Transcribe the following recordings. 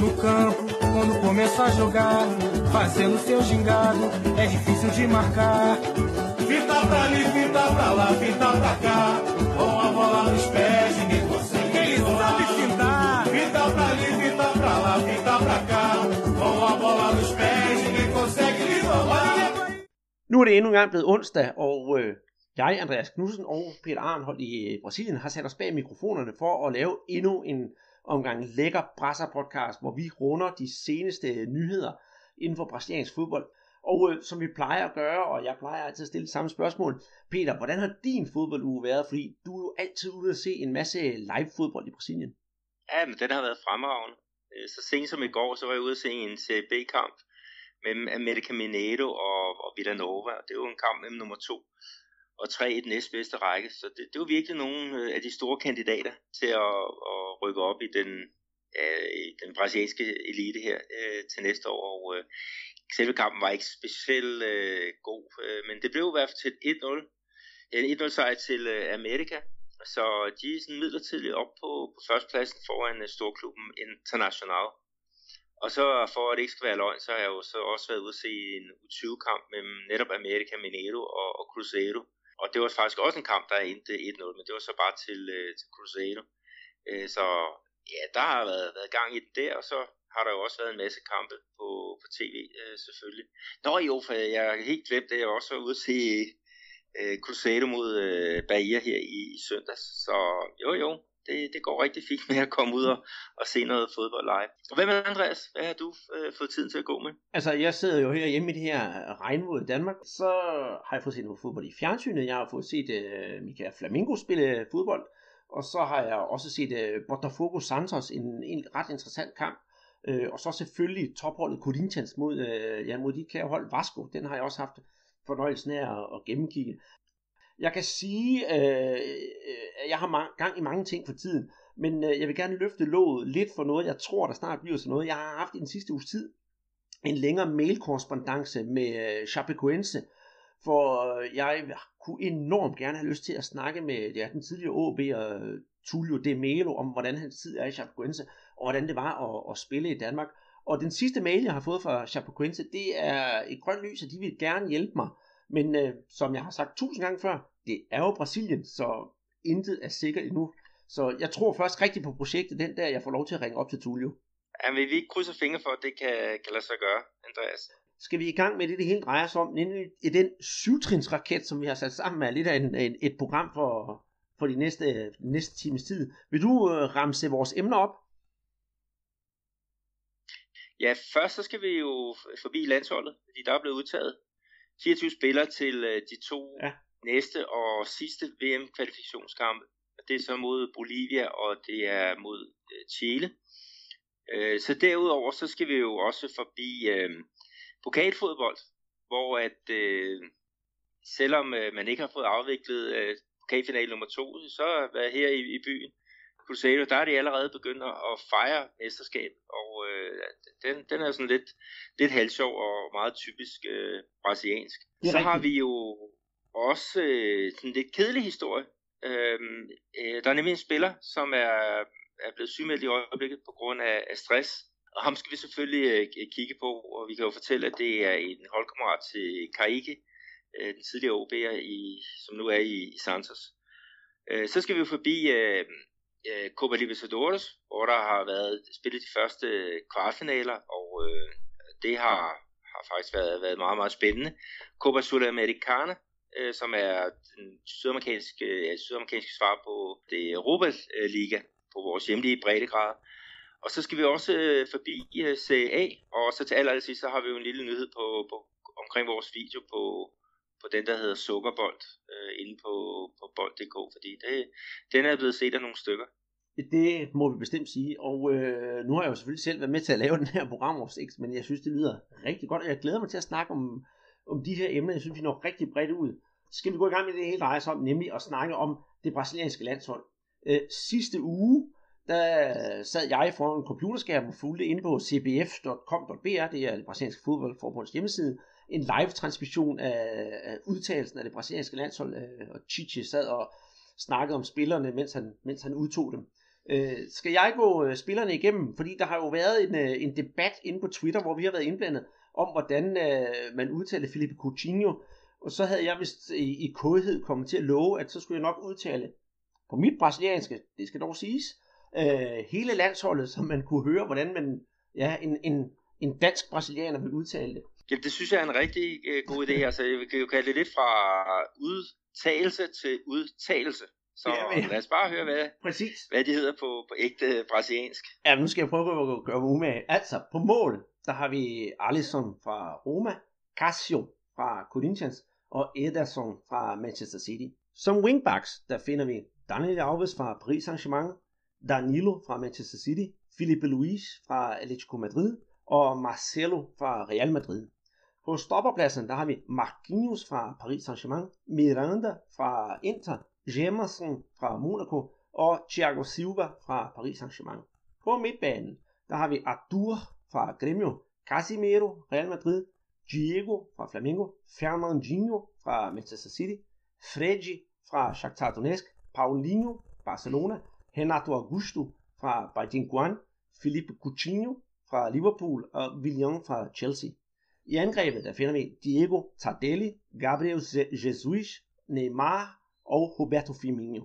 No campo, quando começa a jogar, fazendo seu gingado, é difícil de marcar. Fita pra ali, fita pra lá, fita pra cá, com a bola nos pés, ninguém consegue. Ele sabe fintar. Fita pra ali, fita pra lá, fita pra cá, com a bola nos pés, ninguém consegue lhe roubar. Nu er det endnu en gang blevet onsdag, og øh, jeg, Andreas Knudsen og Peter Arnhold i øh, Brasilien har sat os bag mikrofonerne for at lave endnu en omgang lækker brasser podcast, hvor vi runder de seneste nyheder inden for brasiliansk fodbold. Og øh, som vi plejer at gøre, og jeg plejer altid at stille samme spørgsmål, Peter, hvordan har din fodbolduge været? Fordi du er jo altid ude at se en masse live fodbold i Brasilien. Ja, men den har været fremragende. Øh, så sent som i går, så var jeg ude at se en CB-kamp mellem America Mineiro og, og Villanova. Det er jo en kamp mellem nummer to og tre i den næstbedste række. Så det, det var virkelig nogle øh, af de store kandidater til at, at rykke op i den, øh, den brasilianske elite her øh, til næste år. Og øh, selve kampen var ikke specielt øh, god, øh, men det blev i hvert fald til 1-0. En 1-0 sejr til øh, Amerika. Så de er sådan midlertidigt op på, på førstepladsen foran øh, storklubben International. Og så for at det ikke skal være løgn, så har jeg jo så også været ude at se en U20-kamp mellem netop America Mineiro og, og Cruzeiro. Og det var faktisk også en kamp, der endte 1-0, men det var så bare til, øh, til Cruzeiro. Øh, så ja, der har været, været gang i den der, og så har der jo også været en masse kampe på, på tv øh, selvfølgelig. Nå jo, for jeg har helt glemt det, jeg også var ude at se øh, Cruzeiro mod øh, Bahia her i, i søndags. Så jo jo, det, det går rigtig fint med at komme ud og, og se noget fodbold live. Og hvad med Andreas? Hvad har du øh, fået tiden til at gå med? Altså, jeg sidder jo her hjemme i det her regnvåde Danmark, så har jeg fået set noget fodbold i fjernsynet. Jeg har fået set øh, Michael Flamingo spille fodbold, og så har jeg også set øh, Botafogo Santos, en, en ret interessant kamp. Øh, og så selvfølgelig topholdet Corinthians mod, øh, ja, mod de kære hold Vasco. Den har jeg også haft fornøjelsen af at, at gennemkigge. Jeg kan sige, øh, øh, jeg har gang i mange ting for tiden, men øh, jeg vil gerne løfte låget lidt for noget, jeg tror, der snart bliver sådan noget. Jeg har haft i den sidste uges tid en længere mailkorrespondance med øh, Chapecoense, for øh, jeg kunne enormt gerne have lyst til at snakke med ja, den tidligere AB og øh, Tullio De Melo om, hvordan hans tid er i Chapecoense, og hvordan det var at, at spille i Danmark. Og den sidste mail, jeg har fået fra Chapecoense, det er et grønt lys, at de vil gerne hjælpe mig. Men øh, som jeg har sagt tusind gange før, det er jo Brasilien, så intet er sikkert endnu. Så jeg tror først rigtig på projektet den der, jeg får lov til at ringe op til Tullio. Ja, men vi ikke krydser fingre for, at det kan, kan lade sig gøre, Andreas. Skal vi i gang med det, det hele drejer sig om, nemlig den syvtrinsraket, som vi har sat sammen med lidt af en, en, et program for, for de næste, næste times tid. Vil du øh, ramse vores emner op? Ja, først så skal vi jo forbi landsholdet, fordi der er blevet udtaget 24 spillere til øh, de to Ja. næste og sidste VM-kvalifikationskampe. Det er så mod Bolivia, og det er mod øh, Chile. Øh, så derudover, så skal vi jo også forbi øh, pokalfodbold, hvor at øh, selvom øh, man ikke har fået afviklet øh, pokalfinale nummer to, så er været her i, i byen, Cruzeiro, der er de allerede begyndt at fejre mesterskab, og øh, den, den er sådan lidt, lidt halvsjov og meget typisk øh, brasiliansk. Så har vi jo også øh, sådan en lidt kedelig historie. Øhm, øh, der er nemlig en spiller, som er, er blevet sygemeldt i øjeblikket på grund af, af stress, og ham skal vi selvfølgelig øh, kigge på, og vi kan jo fortælle, at det er en holdkammerat til Karike, øh, den tidligere OB'er, i, som nu er i, i Santos. Øh, så skal vi jo forbi øh, øh, Copa Libertadores, hvor der har været spillet de første kvartfinaler, og øh, det har, har faktisk været, været meget, meget spændende. Copa Sudamericana, øh, som er den sydamerikanske, ja, sydamerikanske svar på det Europa øh, Liga på vores hjemlige breddegrad. Og så skal vi også øh, forbi øh, CA, og så til allersidst, så har vi jo en lille nyhed på, på, omkring vores video på, på den, der hedder Sukkerbold, øh, inde på, på bold.dk, fordi det, den er blevet set af nogle stykker. Det må vi bestemt sige, og øh, nu har jeg jo selvfølgelig selv været med til at lave den her programoversigt, men jeg synes, det lyder rigtig godt, og jeg glæder mig til at snakke om, om de her emner. Jeg synes, vi når rigtig bredt ud. Så skal vi gå i gang med det hele drejer sig om, nemlig at snakke om det brasilianske landshold. Øh, sidste uge, der sad jeg foran en computerskærm og fulgte inde på cbf.com.br, det er det brasilianske fodboldforbunds hjemmeside, en live transmission af, af udtalelsen af det brasilianske landshold, øh, og Chichi sad og snakkede om spillerne, mens han, mens han udtog dem. Øh, skal jeg gå øh, spillerne igennem? Fordi der har jo været en, øh, en debat inde på Twitter, hvor vi har været indblandet, om hvordan øh, man udtalte Felipe Coutinho. Og så havde jeg vist i, i kodhed kommet til at love, at så skulle jeg nok udtale på mit brasilianske, det skal dog siges, øh, hele landsholdet, så man kunne høre, hvordan man, ja, en, en, en dansk brasilianer vil udtale det. Ja, det synes jeg er en rigtig øh, god idé. Altså, jeg kan jo kalde det lidt fra udtalelse til udtalelse. Så ja, lad os bare høre, hvad, Præcis. hvad de hedder på, på ægte brasiliansk. Ja, nu skal jeg prøve at gøre mig umage. Altså, på mål, der har vi Alisson fra Roma, Casio fra Corinthians og Ederson fra Manchester City. Som wingbacks, der finder vi Daniel Alves fra Paris Saint-Germain, Danilo fra Manchester City, Felipe Luis fra Atletico Madrid og Marcelo fra Real Madrid. På stopperpladsen der har vi Marquinhos fra Paris Saint-Germain, Miranda fra Inter, Jemerson fra Monaco og Thiago Silva fra Paris Saint-Germain. På midtbanen der har vi Artur fra Grêmio, Casimiro Real Madrid, Diego fra Flamengo, Fernandinho fra Manchester City, Fredi fra Shakhtar Donetsk, Paulinho Barcelona, Renato Augusto fra Beijing Guan, Felipe Coutinho fra Liverpool og William fra Chelsea. I angrebet der finder vi Diego Tardelli, Gabriel Jesus, Neymar og Roberto Firmino.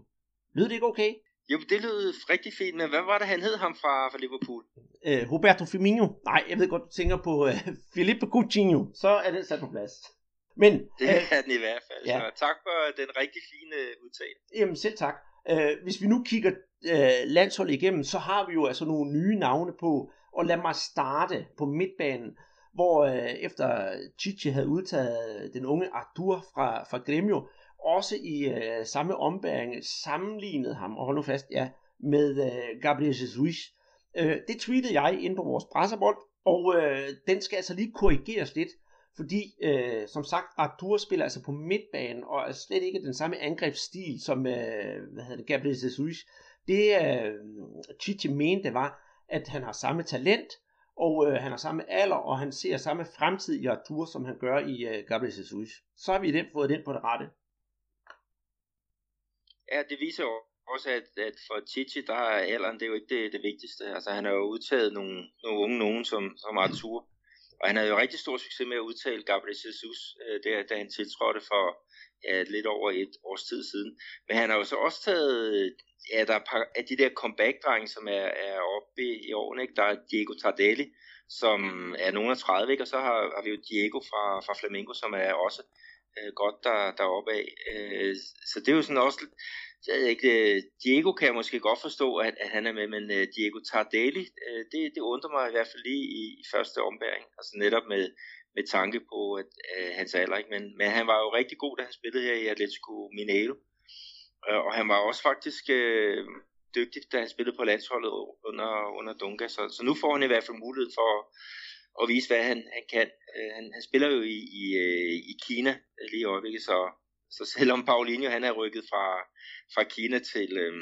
Lyder det ikke okay? Jo, det lød rigtig fint, men hvad var det, han hed ham fra, fra Liverpool? Øh, Roberto Firmino. Nej, jeg ved godt, du tænker på uh, Felipe Coutinho. Så er det sat på plads. Men, det øh, er den i hvert fald. Ja. Så tak for den rigtig fine udtale. Jamen selv tak. Uh, hvis vi nu kigger uh, landsholdet igennem, så har vi jo altså nogle nye navne på. Og lad mig starte på midtbanen, hvor uh, efter Chichi havde udtaget den unge Artur fra, fra Gremio, også i øh, samme ombæring sammenlignede ham, og hold nu fast, ja, med øh, Gabriel Jesus. Øh, det tweetede jeg ind på vores presserbold, og øh, den skal altså lige korrigeres lidt, fordi øh, som sagt, Arthur spiller altså på midtbanen, og er slet ikke den samme angrebsstil som øh, hvad hedder det, Gabriel Jesus. Det øh, Chichi mente var, at han har samme talent, og øh, han har samme alder, og han ser samme fremtid i Arthur, som han gør i øh, Gabriel Jesus. Så har vi den, fået den på det rette. Ja, det viser jo også, at, at for Chichi, der er alderen, det er jo ikke det, det vigtigste. Altså, han har jo udtaget nogle, nogle unge nogen som, som Arthur, og han havde jo rigtig stor succes med at udtale Gabriel Jesus, øh, der, da han tiltrådte for ja, lidt over et års tid siden. Men han har jo så også taget, ja, der er par, af de der comeback-drenge, som er, er oppe i, i årene, ikke? der er Diego Tardelli, som er nogen af 30, ikke? og så har, har vi jo Diego fra, fra Flamengo, som er også øh, godt der, deroppe af. Øh, så det er jo sådan også jeg ved ikke, øh, Diego kan jeg måske godt forstå, at, at han er med, men øh, Diego Tardelli, øh, det, det undrer mig i hvert fald lige i, i første ombæring. Altså netop med, med tanke på at, øh, hans alder. Ikke? Men, men han var jo rigtig god, da han spillede her i Atletico Mineiro. Øh, og han var også faktisk Øh, dygtig, da han spillede på landsholdet under, under Dunga. Så, så nu får han i hvert fald mulighed for og vise, hvad han, han kan. Øh, han, han spiller jo i, i, øh, i Kina lige i øjeblikket, så, så selvom Paulinho han er rykket fra, fra Kina til øh,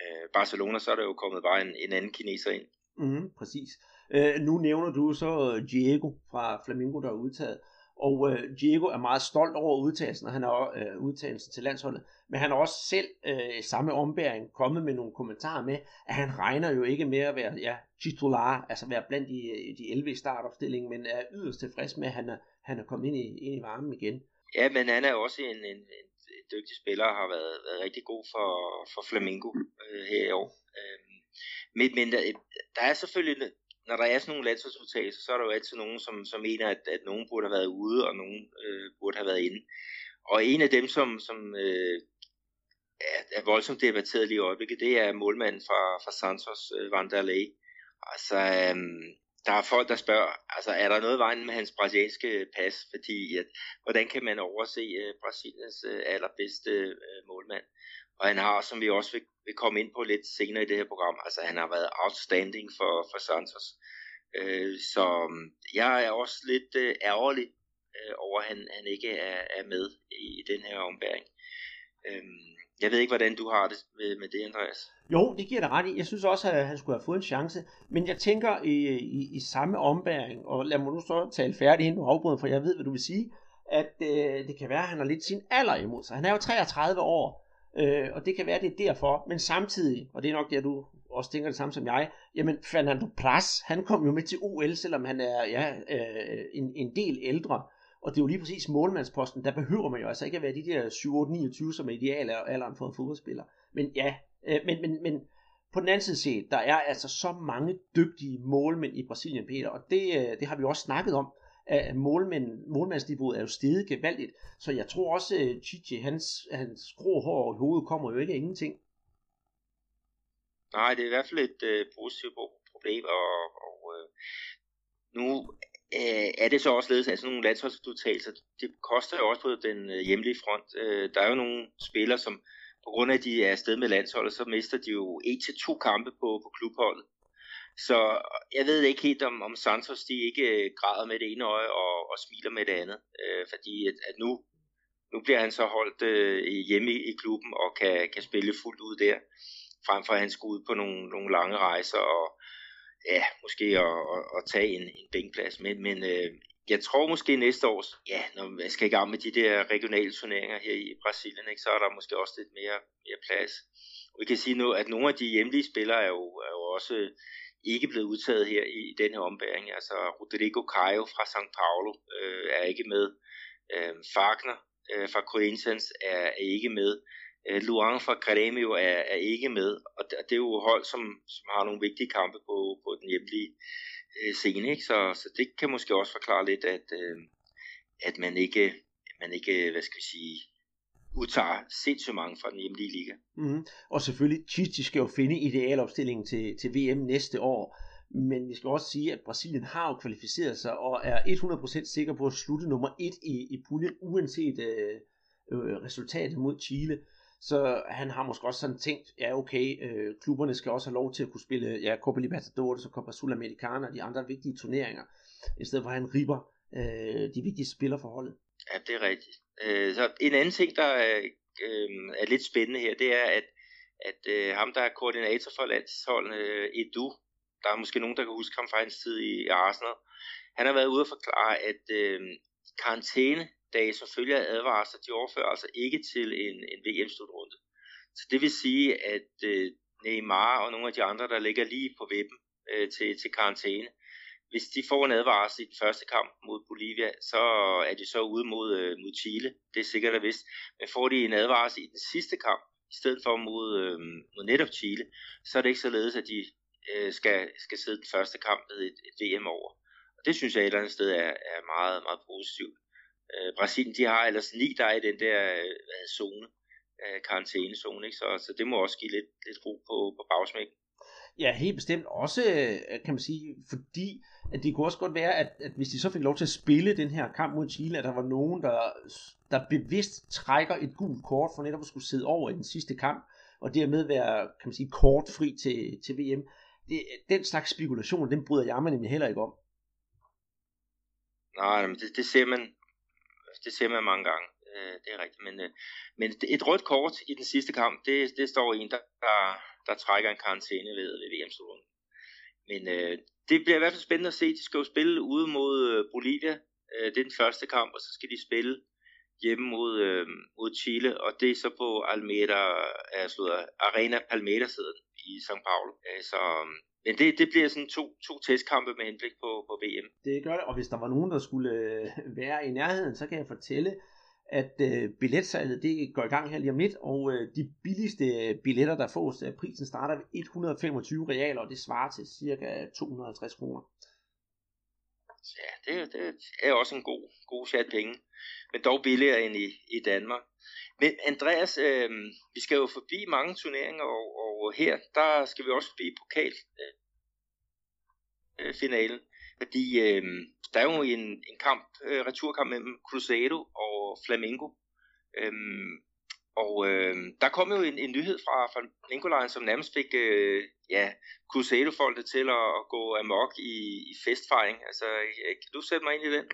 øh, Barcelona, så er der jo kommet bare en, en anden kineser ind. Mm, præcis. Øh, nu nævner du så Diego fra Flamingo, der er udtaget. Og øh, Diego er meget stolt over udtagelsen, og han har øh, udtalelsen til landsholdet. Men han har også selv øh, samme ombæring kommet med nogle kommentarer med, at han regner jo ikke med at være ja, titular, altså være blandt de, øh, de 11 i startopstillingen, men er yderst tilfreds med, at han er, han er kommet ind i, ind i varmen igen. Ja, men han er også en, en, en dygtig spiller og har været, været rigtig god for, for Flamingo øh, her i år. Øh, men, men der, der er selvfølgelig, når der er sådan nogle landsholdsudtagelser, så er der jo altid nogen, som, som mener, at, at nogen burde have været ude, og nogen øh, burde have været inde. Og en af dem, som, som øh, er, er voldsomt debatteret lige i øjeblikket, det er målmanden fra, fra Santos, øh, Van der Ley. Altså, øh, der er folk, der spørger, altså er der noget vejen med hans brasilianske pas, fordi at, hvordan kan man overse øh, Brasiliens øh, allerbedste øh, målmand? Og han har, som vi også vil, vil komme ind på lidt senere i det her program, altså han har været outstanding for, for Santos. Øh, så mm, jeg er også lidt øh, ærgerlig øh, over, at han, han ikke er, er med i, i den her ombæring. Øh, jeg ved ikke, hvordan du har det med, med det, Andreas. Jo, det giver dig ret i. Jeg synes også, at han skulle have fået en chance. Men jeg tænker i, i, i samme ombæring, og lad mig nu så tale færdigt inden du afbryder, for jeg ved, hvad du vil sige, at øh, det kan være, at han har lidt sin alder imod sig. Han er jo 33 år, øh, og det kan være, det er derfor. Men samtidig, og det er nok det, du også tænker det samme som jeg, jamen Fernando Pras, han kom jo med til OL, selvom han er ja, øh, en, en del ældre. Og det er jo lige præcis målmandsposten, der behøver man jo altså ikke at være de der 7-8-29, som er ideal alderen for en fodboldspiller. Men ja, øh, men, men, men på den anden side set, der er altså så mange dygtige målmænd i Brasilien, Peter, og det, øh, det har vi også snakket om, at målmænd, målmandsniveauet er jo steget gevaldigt, så jeg tror også, øh, at Chichi, hans, hans grå hår i hovedet kommer jo ikke af ingenting. Nej, det er i hvert fald et øh, positivt problem, og, og øh, nu øh, er det så også ledes af sådan nogle landsholdsudtagelser. Det koster jo også på den øh, hjemlige front. Øh, der er jo nogle spillere, som på grund af, at de er afsted med landsholdet, så mister de jo et til to kampe på, på klubholdet. Så jeg ved ikke helt, om, om Santos de ikke øh, græder med det ene øje og, og smiler med det andet. Øh, fordi at, at nu, nu bliver han så holdt øh, hjemme i, i klubben og kan, kan spille fuldt ud der, frem for at han skulle ud på nogle, nogle lange rejser og ja, måske at, at, at tage en, en bænkplads. Men, men øh, jeg tror måske næste år, ja, når man skal i gang med de der regionale turneringer her i Brasilien, ikke, så er der måske også lidt mere, mere plads. Og vi kan sige nu, at nogle af de hjemlige spillere er jo, er jo også ikke blevet udtaget her i, den her ombæring. Altså Rodrigo Caio fra São Paulo øh, er ikke med. Øh, Fagner øh, fra Corinthians er, er ikke med. Øh, Luang fra Grêmio er, er ikke med. Og det, det er jo hold, som, som har nogle vigtige kampe på, på den hjemlige øh, scene. Ikke? Så, så det kan måske også forklare lidt, at, øh, at man ikke, man ikke, hvad skal vi sige, udtager sindssygt mange fra den hjemlige liga. Mm. Og selvfølgelig, Chichi skal jo finde idealopstillingen til, til VM næste år. Men vi skal også sige, at Brasilien har jo kvalificeret sig og er 100% sikker på at slutte nummer 1 i, i puljen, uanset øh, øh, resultatet mod Chile. Så han har måske også sådan tænkt, ja okay, øh, klubberne skal også have lov til at kunne spille ja, Copa Libertadores og Copa Sudamericana og de andre vigtige turneringer, i stedet for at han riber øh, de vigtige spillere for holdet. Ja, det er rigtigt. Øh, så en anden ting, der er, øh, er lidt spændende her, det er, at, at øh, ham, der er koordinator for landsholdet, øh, Edu, der er måske nogen, der kan huske ham fra hans tid i, Arsenal, han har været ude og forklare, at øh, karantænedage som følger af advarsler, de overfører altså ikke til en, en VM-slutrunde. Så det vil sige, at øh, Neymar og nogle af de andre, der ligger lige på vippen øh, til, til karantæne, hvis de får en advarsel i den første kamp mod Bolivia, så er de så ude mod, øh, mod Chile. Det er sikkert og vist. Men får de en advarsel i den sidste kamp, i stedet for mod, øh, mod netop Chile, så er det ikke således, at de øh, skal, skal sidde den første kamp med et, et VM over. Og det synes jeg et eller andet sted er, er meget, meget positivt. Øh, Brasilien, de har ellers ni, der er i den der øh, zone, øh, karantænezone, ikke? Så, så det må også give lidt, lidt ro på, på bagsmækken. Ja, helt bestemt. Også, øh, kan man sige, fordi at det kunne også godt være, at, at hvis de så fik lov til at spille den her kamp mod Chile, at der var nogen, der, der bevidst trækker et gult kort for netop at skulle sidde over i den sidste kamp, og dermed være, kan man sige, kortfri til, til VM. Det, den slags spekulation, den bryder jeg mig nemlig heller ikke om. Nej, men det, det ser man det ser man mange gange. Øh, det er rigtigt. Men, øh, men et rødt kort i den sidste kamp, det, det står en, der, der, der trækker en karantæne ved, ved VM-slutrunde. Men øh, det bliver i hvert fald spændende at se. De skal jo spille ude mod øh, Bolivia. Øh, det er den første kamp, og så skal de spille hjemme mod, øh, mod Chile, og det er så på Almeida, altså Arena Palmeiras i São Paulo. Øh, så, um, men det, det bliver sådan to, to testkampe med henblik på, på VM. Det gør det, og hvis der var nogen, der skulle øh, være i nærheden, så kan jeg fortælle, at øh, billetsalget det går i gang her lige om lidt, og øh, de billigste øh, billetter, der fås, der prisen starter ved 125 realer, og det svarer til cirka 250 kroner. Ja, det, det er også en god, god chat penge, men dog billigere end i, i Danmark. Men Andreas, øh, vi skal jo forbi mange turneringer, og, og her, der skal vi også forbi pokal øh, finalen, fordi øh, der er jo en, en kamp, øh, returkamp mellem Cruzeiro og Flamengo. Øhm, og øh, der kom jo en, en nyhed fra, fra Nikolaj, som nærmest fik øh, ja, Cruzeiro-folket til at, at gå amok i, i festfejring. Altså, kan du sætte mig ind i den?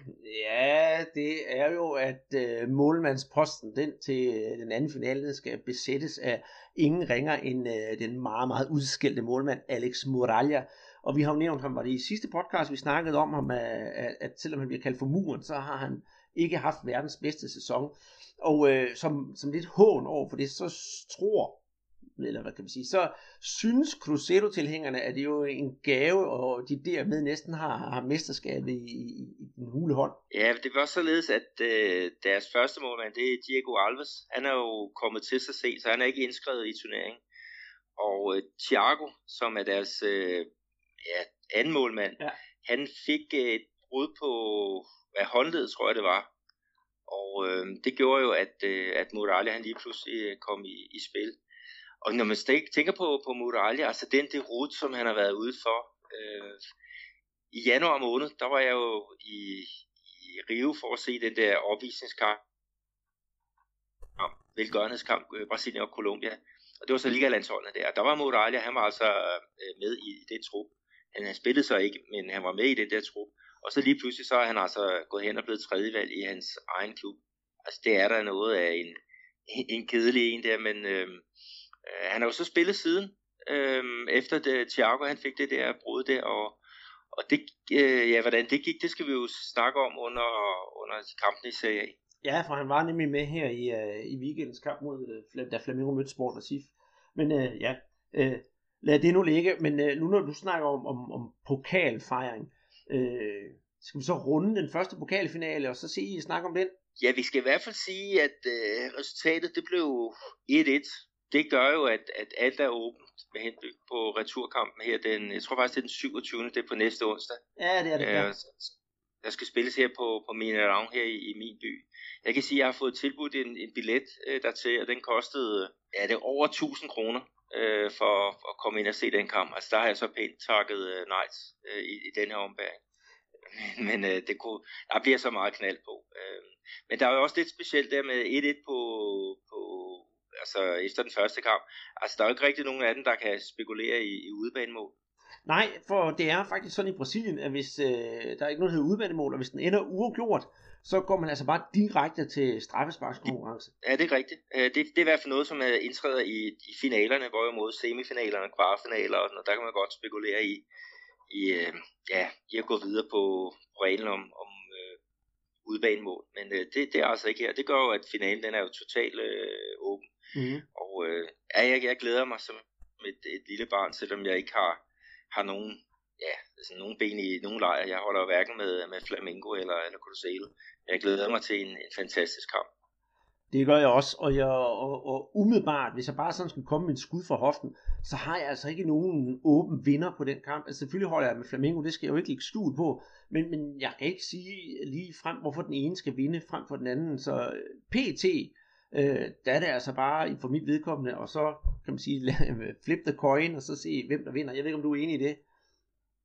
Ja, det er jo, at øh, målmandsposten, den til øh, den anden finale, skal besættes af ingen ringer end øh, den meget, meget udskældte målmand Alex Muralla. Og vi har jo nævnt ham, var det i sidste podcast, vi snakkede om ham, at, at, at selvom han bliver kaldt for muren, så har han ikke haft verdens bedste sæson. Og øh, som, som lidt hån over for det, så tror eller hvad kan man sige, så synes Cruzeiro-tilhængerne, at det er jo en gave, og de dermed næsten har, har mesterskabet i, i, i den hule hånd. Ja, det var således, at øh, deres første målmand, det er Diego Alves. Han er jo kommet til sig selv, så han er ikke indskrevet i turneringen. Og øh, Thiago, som er deres øh, ja, anden målmand, ja. han fik et brud på hvad, håndledet, tror jeg det var. Og øh, det gjorde jo, at, øh, at Murali han lige pludselig kom i, i spil. Og når man tænker på, på Murali, altså den derut, som han har været ude for, øh, i januar måned, der var jeg jo i, i Rio for at se den der opvisningskamp, velgørenhedskamp, øh, Brasilien og Colombia. Og det var så Liga-landsholdene der. Der var Murali, han var altså øh, med i den trup. Han spillede så ikke, men han var med i den der trup. Og så lige pludselig så er han altså gået hen og blevet tredjevalg i hans egen klub. Altså det er der noget af en, en kedelig en der, men øhm, øh, han har jo så spillet siden, øh, efter det, Thiago han fik det der brud der, og, og det, øh, ja, hvordan det gik, det skal vi jo snakke om under, under kampen i Serie A. Ja, for han var nemlig med her i, uh, i weekendens kamp mod, uh, da Flamengo mødte Sport Recife. Men uh, ja, uh, lad det nu ligge. Men uh, nu når du snakker om, om, om pokalfejring, Øh, skal vi så runde den første pokalfinale, og så se snakke om den? Ja, vi skal i hvert fald sige, at øh, resultatet det blev 1-1. Det gør jo, at, at alt er åbent med henblik på returkampen her. Den, jeg tror faktisk, det er den 27. Det er på næste onsdag. Ja, det er det. Ja. der skal spilles her på, på Minerang her i, i min by. Jeg kan sige, at jeg har fået tilbudt en, en billet øh, dertil, og den kostede ja, det er over 1000 kroner øh, for at komme ind og se den kamp. Altså der har jeg så pænt takket øh, nej øh, i, i den her ombæring. Men øh, det kunne, der bliver så meget knald på. Øh, men der er jo også lidt specielt der med 1-1 på, på altså efter den første kamp. Altså der er jo ikke rigtig nogen af dem, der kan spekulere i, i udbanemål. Nej, for det er faktisk sådan i Brasilien, at hvis øh, der er ikke noget, der hedder udbanemål, og hvis den ender uafgjort, så går man altså bare direkte til straffesparkskonkurrence. Ja, det er rigtigt. Øh, det, det er i hvert fald noget, som er indtræder i, i finalerne, hvorimod semifinalerne, kvartfinaler og sådan noget, der kan man godt spekulere i, i, øh, ja, i at gå videre på reglen om, om øh, udbanemål. Men øh, det, det er altså ikke her. Det gør jo, at finalen den er jo totalt øh, åben. Mm. Og øh, ja, jeg, jeg glæder mig som et, et lille barn, selvom jeg ikke har, har nogen ja, altså nogen ben i nogen lejr. Jeg holder hverken med, med Flamingo eller, eller Cruzeiro. Jeg glæder mig til en, en fantastisk kamp. Det gør jeg også, og, jeg, og, og umiddelbart, hvis jeg bare sådan skulle komme med en skud fra hoften, så har jeg altså ikke nogen åben vinder på den kamp. Altså selvfølgelig holder jeg med Flamengo, det skal jeg jo ikke lægge skjul på, men, men jeg kan ikke sige lige frem, hvorfor den ene skal vinde frem for den anden. Så PT, øh, der er det altså bare for mit vedkommende, og så kan man sige, flip the coin, og så se, hvem der vinder. Jeg ved ikke, om du er enig i det?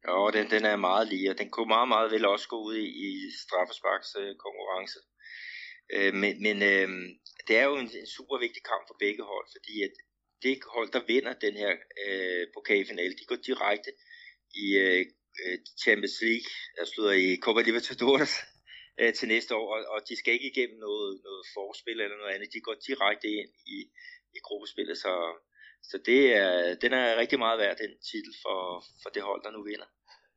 Jo, den, den er meget lige, og den kunne meget, meget vel også gå ud i, i straffesparks øh, konkurrence. Øh, men men øh, det er jo en, en super vigtig kamp for begge hold, fordi at det hold, der vinder den her øh, pokalfinale, de går direkte i øh, øh Champions League, der slutter i Copa Libertadores øh, til næste år, og, og de skal ikke igennem noget, noget forspil eller noget andet, de går direkte ind i, i gruppespillet, så så det er, den er rigtig meget værd, den titel for, for det hold, der nu vinder.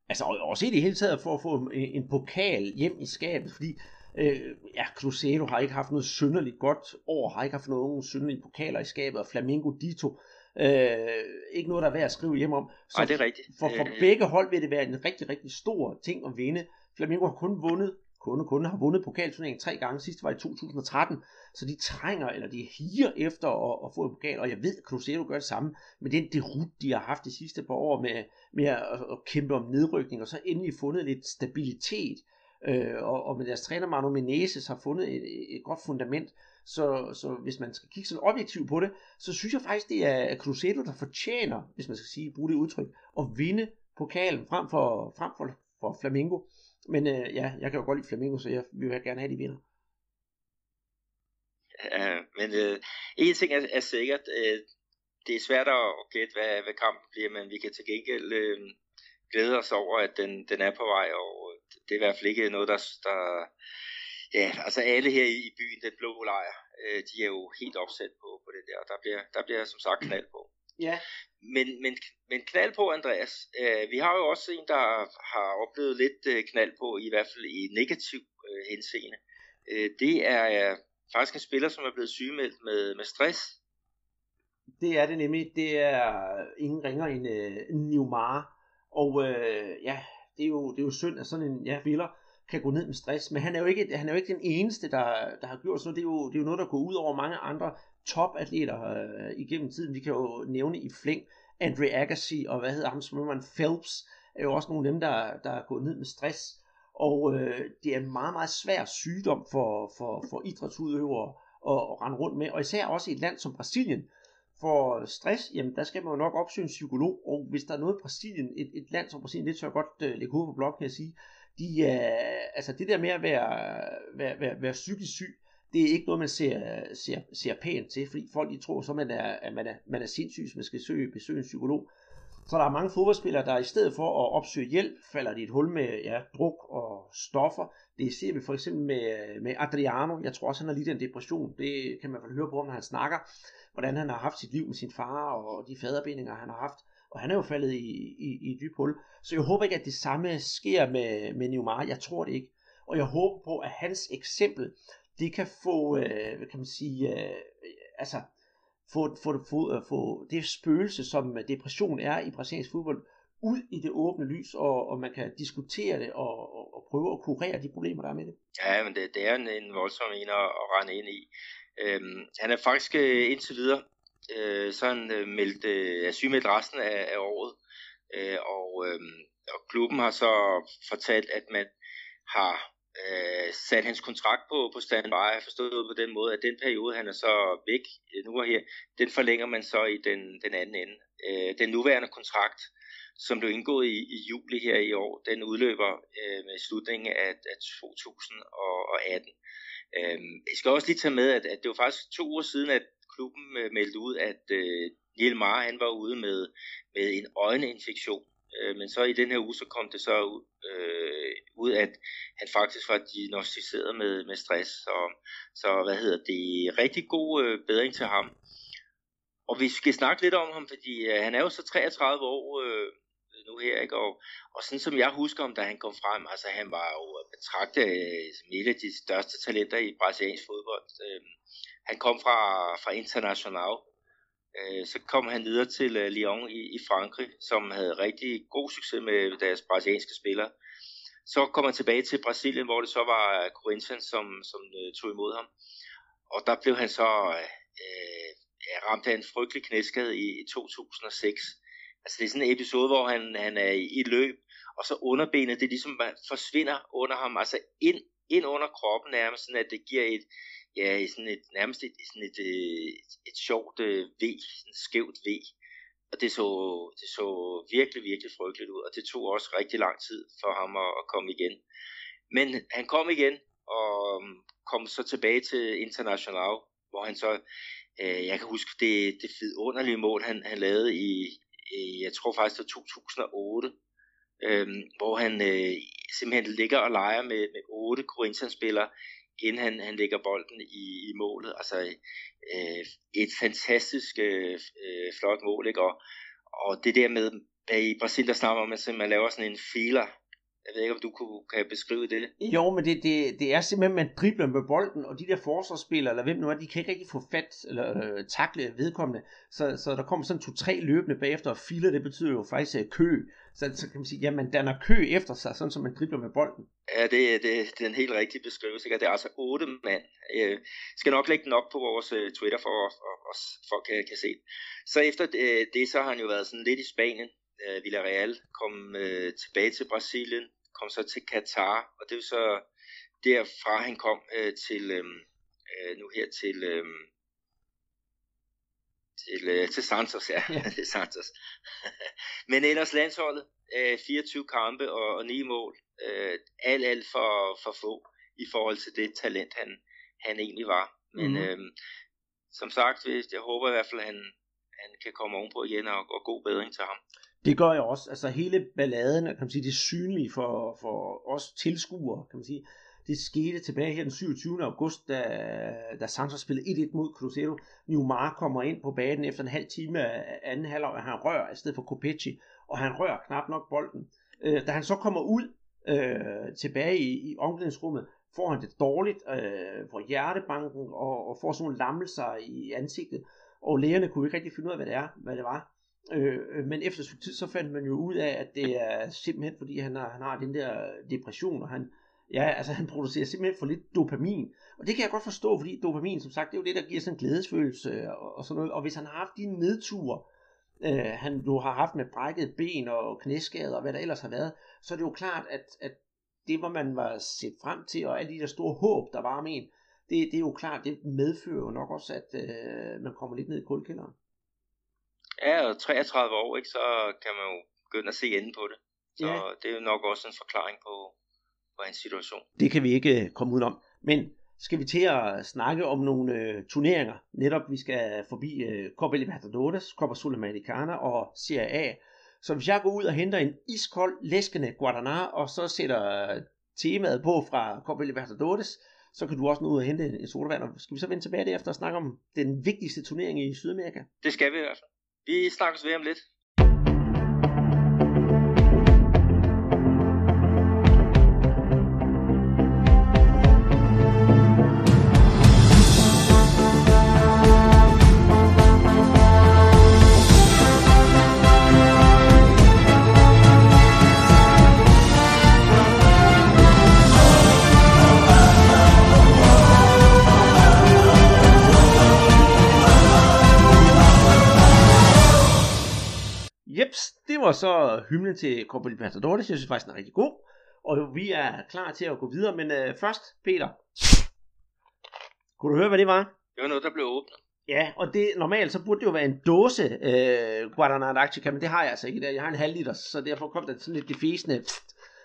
Altså også i det hele taget for at få en, en pokal hjem i skabet, fordi øh, ja, Cruzeiro har ikke haft noget synderligt godt år, har ikke haft nogen synderlige pokaler i skabet, og Flamingo Dito, øh, ikke noget, der er værd at skrive hjem om. Så Ej, det er rigtigt. For, for øh, begge hold vil det være en rigtig, rigtig stor ting at vinde. Flamingo har kun vundet kunde, kunde har vundet pokalturneringen tre gange. Sidst var i 2013, så de trænger, eller de higer efter at, at få en pokal, og jeg ved, at Cruzeiro gør det samme med den derut, de har haft de sidste par år med, med at, at kæmpe om nedrykning, og så endelig fundet lidt stabilitet, øh, og, og med deres træner Manu Menezes har fundet et, et godt fundament, så, så hvis man skal kigge sådan objektivt på det, så synes jeg faktisk, det er Cruzeiro, der fortjener, hvis man skal sige, bruge det udtryk, at vinde pokalen frem for, frem for, for Flamingo. Men øh, ja, jeg kan jo godt lide Flamingo, så jeg vil gerne have, de vinder. Ja, men øh, en ting er, er sikkert, øh, det er svært at gætte, hvad, hvad kampen bliver, men vi kan til gengæld øh, glæde os over, at den, den er på vej, og øh, det er i hvert fald ikke noget, der, der ja, altså alle her i byen, den blå lejr, øh, de er jo helt opsat på, på det der, der bliver, der bliver som sagt knald på. Ja. Men, men, men knald på, Andreas. Øh, vi har jo også en, der har oplevet lidt øh, knald på, i hvert fald i negativ øh, henseende. Øh, det er øh, faktisk en spiller, som er blevet sygemeldt med, med stress. Det er det nemlig. Det er ingen ringer end uh, Neymar. Og uh, ja, det er, jo, det er jo synd, at sådan en ja, spiller kan gå ned med stress. Men han er jo ikke, han er jo ikke den eneste, der, der har gjort sådan noget. Det er, jo, det er jo noget, der går ud over mange andre topatleter øh, igennem tiden. Vi kan jo nævne i flæng Andre Agassi og hvad hedder ham, Simon Phelps, er jo også nogle af dem, der, der er gået ned med stress. Og øh, det er en meget, meget svær sygdom for, for, for idrætsudøvere at, at rende rundt med. Og især også i et land som Brasilien. For stress, jamen der skal man jo nok opsøge en psykolog. Og hvis der er noget i Brasilien, et, et land som Brasilien, det tør jeg godt øh, lægge hovedet på blok, kan jeg sige. De, øh, altså det der med at være, være, være, være psykisk syg, det er ikke noget, man ser, ser, ser pænt til, fordi folk de tror så, man er, at man er, man er sindssyg, man skal søge, besøge en psykolog. Så der er mange fodboldspillere, der i stedet for at opsøge hjælp, falder de i et hul med ja, druk og stoffer. Det ser vi for eksempel med, med Adriano. Jeg tror også, han har lidt en depression. Det kan man vel høre på, når han snakker, hvordan han har haft sit liv med sin far og de faderbindinger, han har haft. Og han er jo faldet i, i, i et dybt hul. Så jeg håber ikke, at det samme sker med, med Neymar. Jeg tror det ikke. Og jeg håber på, at hans eksempel, det kan få, øh, hvad kan man sige, øh, altså få, få, få, øh, få det spøgelse, som depression er i brasiliansk fodbold, ud i det åbne lys, og, og man kan diskutere det og, og, og prøve at kurere de problemer, der er med det. Ja, men det, det er en, en voldsom en at, at rende ind i. Øhm, han er faktisk øh, indtil videre, øh, så han øh, meldt, øh, sygemeldt resten af, af året, øh, og, øh, og klubben har så fortalt, at man har øh, sat hans kontrakt på, på standby, forstået på den måde, at den periode, han er så væk øh, nu og her, den forlænger man så i den, den anden ende. Øh, den nuværende kontrakt, som blev indgået i, i juli her i år, den udløber øh, med slutningen af, af 2018. Øh, jeg skal også lige tage med, at, at det var faktisk to uger siden, at klubben øh, meldte ud, at øh, Niel Mar, han var ude med, med en øjeninfektion. Øh, men så i den her uge, så kom det så ud, øh, ud at han faktisk var diagnostiseret med, med stress. Så, så hvad hedder det, rigtig god øh, bedring til ham. Og vi skal snakke lidt om ham, fordi øh, han er jo så 33 år øh, nu her, ikke? Og, og sådan som jeg husker ham, da han kom frem, altså han var jo betragtet øh, som et af de største talenter i brasiliansk fodbold. Øh, han kom fra, fra International, øh, så kom han videre til øh, Lyon i, i Frankrig, som havde rigtig god succes med deres brasilianske spillere. Så kom han tilbage til Brasilien, hvor det så var øh, Corinthians, som, som øh, tog imod ham. Og der blev han så øh, øh ramt af en frygtelig knæskade i, i 2006. Altså det er sådan en episode, hvor han, han er i, i løb, og så underbenet, det ligesom forsvinder under ham, altså ind, ind under kroppen nærmest, sådan at det giver et, ja, i sådan et, nærmest et, sådan et, et, et sjovt øh, V, sådan et skævt V. Og det så, det så virkelig, virkelig frygteligt ud, og det tog også rigtig lang tid for ham at, at komme igen. Men han kom igen, og øhm, kom så tilbage til International, hvor han så, øh, jeg kan huske det, det vidunderlige mål, han, han lavede i, i, jeg tror faktisk det var 2008, øh, hvor han øh, simpelthen ligger og leger med, med otte Corinthians-spillere inden han, han lægger bolden i, i målet. Altså øh, et fantastisk øh, flot mål, ikke? Og, og det der med, i Brasilien der snakker man, at man laver sådan en filer, jeg ved ikke, om du kunne, kan beskrive det. Jo, men det, det, det er simpelthen, man dribler med bolden, og de der forsvarsspillere, eller hvem nu er, de kan ikke rigtig få fat, eller øh, takle vedkommende. Så, så der kommer sådan to-tre løbende bagefter, og filer, det betyder jo faktisk uh, kø. Så, så kan man sige, ja, man danner kø efter sig, sådan som man dribler med bolden. Ja, det, det, det er en helt rigtig beskrivelse. Det er altså otte mand. Jeg øh, skal nok lægge den op på vores uh, Twitter, for at folk kan, kan se. Så efter det, det, så har han jo været sådan lidt i Spanien, Villarreal, kom uh, tilbage til Brasilien, kom så til Katar, og det er så derfra han kom uh, til, um, uh, nu her til, um, til, uh, til Santos, ja, ja. til Santos. Men ellers landsholdet, uh, 24 kampe og, og 9 mål, uh, alt, alt for, for få i forhold til det talent, han, han egentlig var. Men mm. uh, som sagt, jeg håber i hvert fald, at han, han kan komme ovenpå igen og, og god bedring til ham. Det gør jeg også. Altså hele balladen, kan man sige, det er synlige for, for os tilskuere, kan man sige. Det skete tilbage her den 27. august, da, da Santos spillede 1-1 mod Cruzeiro. Neymar kommer ind på banen efter en halv time af anden halvleg, og han rører i stedet for Copetti, og han rører knap nok bolden. Øh, da han så kommer ud øh, tilbage i, i omklædningsrummet, får han det dårligt, øh, får hjertebanken og, og får sådan nogle lammelser i ansigtet. og lægerne kunne ikke rigtig finde ud af, hvad det er, hvad det var. Øh, øh, men efter tid, så fandt man jo ud af, at det er simpelthen, fordi han har, han har den der depression, og han, ja, altså han producerer simpelthen for lidt dopamin. Og det kan jeg godt forstå, fordi dopamin, som sagt, det er jo det, der giver sådan en glædesfølelse og, og sådan noget. Og hvis han har haft de nedture, øh, han jo har haft med brækket ben og knæskader og hvad der ellers har været, så er det jo klart, at, at det, hvor man var set frem til, og alle de der store håb, der var om en, det, det er jo klart, det medfører jo nok også, at øh, man kommer lidt ned i kuldkælderen. Ja, og 33 år, ikke, så kan man jo begynde at se enden på det. Så ja. det er jo nok også en forklaring på, på hans situation. Det kan vi ikke øh, komme udenom. Men skal vi til at snakke om nogle øh, turneringer. Netop vi skal forbi øh, Copa Libertadores, Copa Sudamericana og Serie A. Så hvis jeg går ud og henter en iskold, læskende Guadana, og så sætter temaet på fra Copa Libertadores, så kan du også nå ud og hente en sodavand. Og skal vi så vende tilbage derefter og snakke om den vigtigste turnering i Sydamerika? Det skal vi i hvert fald. Vi snakkes ved om lidt. Var så hymnen til Copa Libertadores. Jeg synes faktisk, den er rigtig god. Og vi er klar til at gå videre. Men øh, først, Peter. Kunne du høre, hvad det var? Det var noget, der blev åbnet. Ja, og det, normalt så burde det jo være en dåse øh, Guaraná Antarctica, men det har jeg altså ikke der. Jeg har en halv liter, så derfor kom der sådan lidt det fæsende.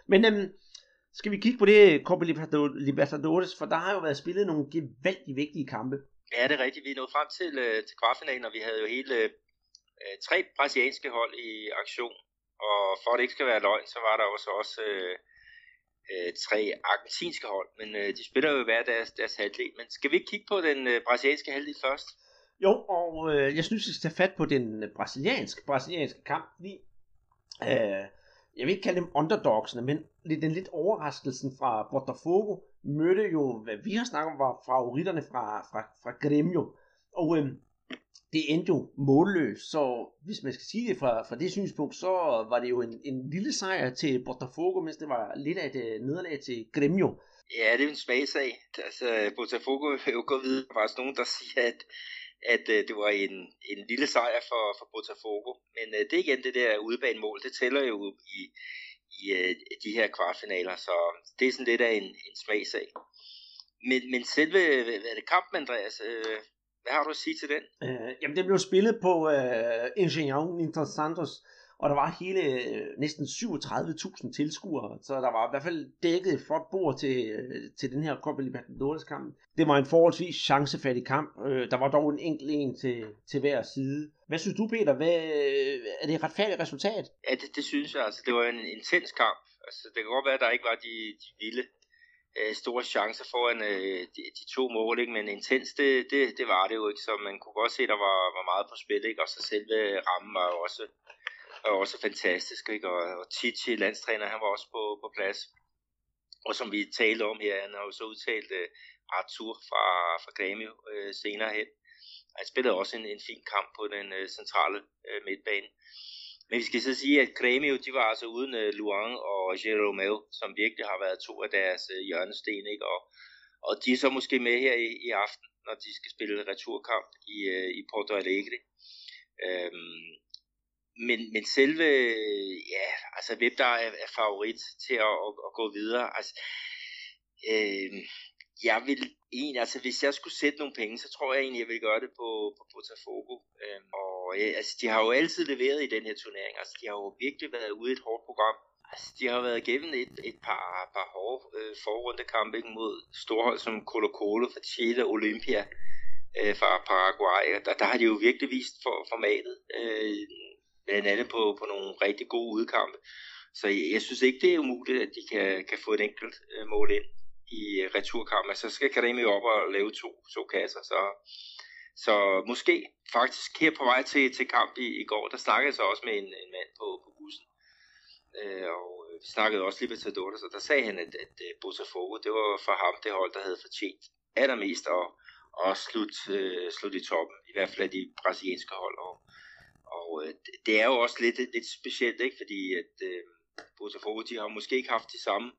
Men øhm, skal vi kigge på det Copa Libertadores, for der har jo været spillet nogle gevaldigt vigtige kampe. Ja, det er rigtigt. Vi nået frem til, øh, til kvartfinalen, og vi havde jo hele øh, tre brasilianske hold i aktion, og for at det ikke skal være løgn, så var der også, også øh, øh, tre argentinske hold, men øh, de spiller jo hver deres, deres halvdel. Men skal vi ikke kigge på den øh, brasilianske halvdel først? Jo, og øh, jeg synes, vi skal tage fat på den øh, brasilianske, brasilianske kamp, fordi øh, jeg vil ikke kalde dem underdogsene, men den lidt overraskelsen fra Botafogo mødte jo, hvad vi har snakket om, var favoritterne fra, fra, fra Gremio. Og øh, det endte jo målløst, så hvis man skal sige det fra, fra det synspunkt, så var det jo en, en lille sejr til Botafogo, mens det var lidt af et øh, nederlag til Gremio. Ja, det er en svag sag. Altså, Botafogo vil jo gå videre. Der var også nogen, der siger, at, at uh, det var en, en lille sejr for, for Botafogo. Men uh, det er igen det der udebanemål. Det tæller jo i, i uh, de her kvartfinaler, så det er sådan lidt af en, en smagsag. Men, men selve hvad er det, kampen, Andreas, uh, hvad har du at sige til den? Øh, jamen, det blev spillet på øh, Ingenieur Inter Santos, og der var hele øh, næsten 37.000 tilskuere, så der var i hvert fald dækket et flot bord til, øh, til den her Copa Libertadores kamp. Det var en forholdsvis chancefattig kamp. Øh, der var dog en enkelt en til, til hver side. Hvad synes du, Peter? Hvad, er det et retfærdigt resultat? Ja, det, det synes jeg. Altså, det var en intens kamp. Altså, det kan godt være, at der ikke var de, de vilde øh, store chancer foran øh, de, de to mål, ikke? men intens, det, det, det var det jo ikke, så man kunne godt se, at der var, var meget på spil, ikke? og så selve rammen var også, var også fantastisk, ikke? Og, og Titi, landstræner, han var også på, på plads. Og som vi talte om her, han har jo så udtalt øh, Arthur fra, fra Grêmio øh, senere hen. Han spillede også en, en fin kamp på den øh, centrale øh, midtbane. Men vi skal så sige, at Cremio, de var altså uden uh, Luang og Jeromel, som virkelig har været to af deres uh, hjørnesten, ikke? Og, og de er så måske med her i, i aften, når de skal spille returkamp i, uh, i Porto Alegre. Øhm, men, men selve, ja, altså hvem der er, er favorit til at, at, at gå videre, altså, øh, jeg vil egentlig, altså hvis jeg skulle sætte nogle penge, så tror jeg egentlig, jeg vil gøre det på, på Botafogo. Øhm, og øh, altså, de har jo altid leveret i den her turnering. Altså, de har jo virkelig været ude i et hårdt program. Altså, de har været gennem et, et par, par hårde øh, forrundekampe mod storhold som Colo Colo fra Chile og Olympia øh, fra Paraguay. Der, der har de jo virkelig vist for, formatet. Øh, blandt andet på, på nogle rigtig gode udkampe. Så jeg, jeg synes ikke, det er umuligt, at de kan, kan få et enkelt øh, mål ind i øh, returkampen, altså, så skal Karemi op og lave to, to kasser. Så, så måske faktisk her på vej til, til kamp i, i går, der snakkede jeg så også med en, en mand på, på bussen. Øh, og øh, vi snakkede også lige med Tadota, så der sagde han, at, at øh, Botafogo, det var for ham det hold, der havde fortjent allermest at, og slutte øh, slut i toppen, i hvert fald af de brasilianske hold. Og, og øh, det er jo også lidt, lidt specielt, ikke? fordi at øh, Botafogo, de har måske ikke haft de samme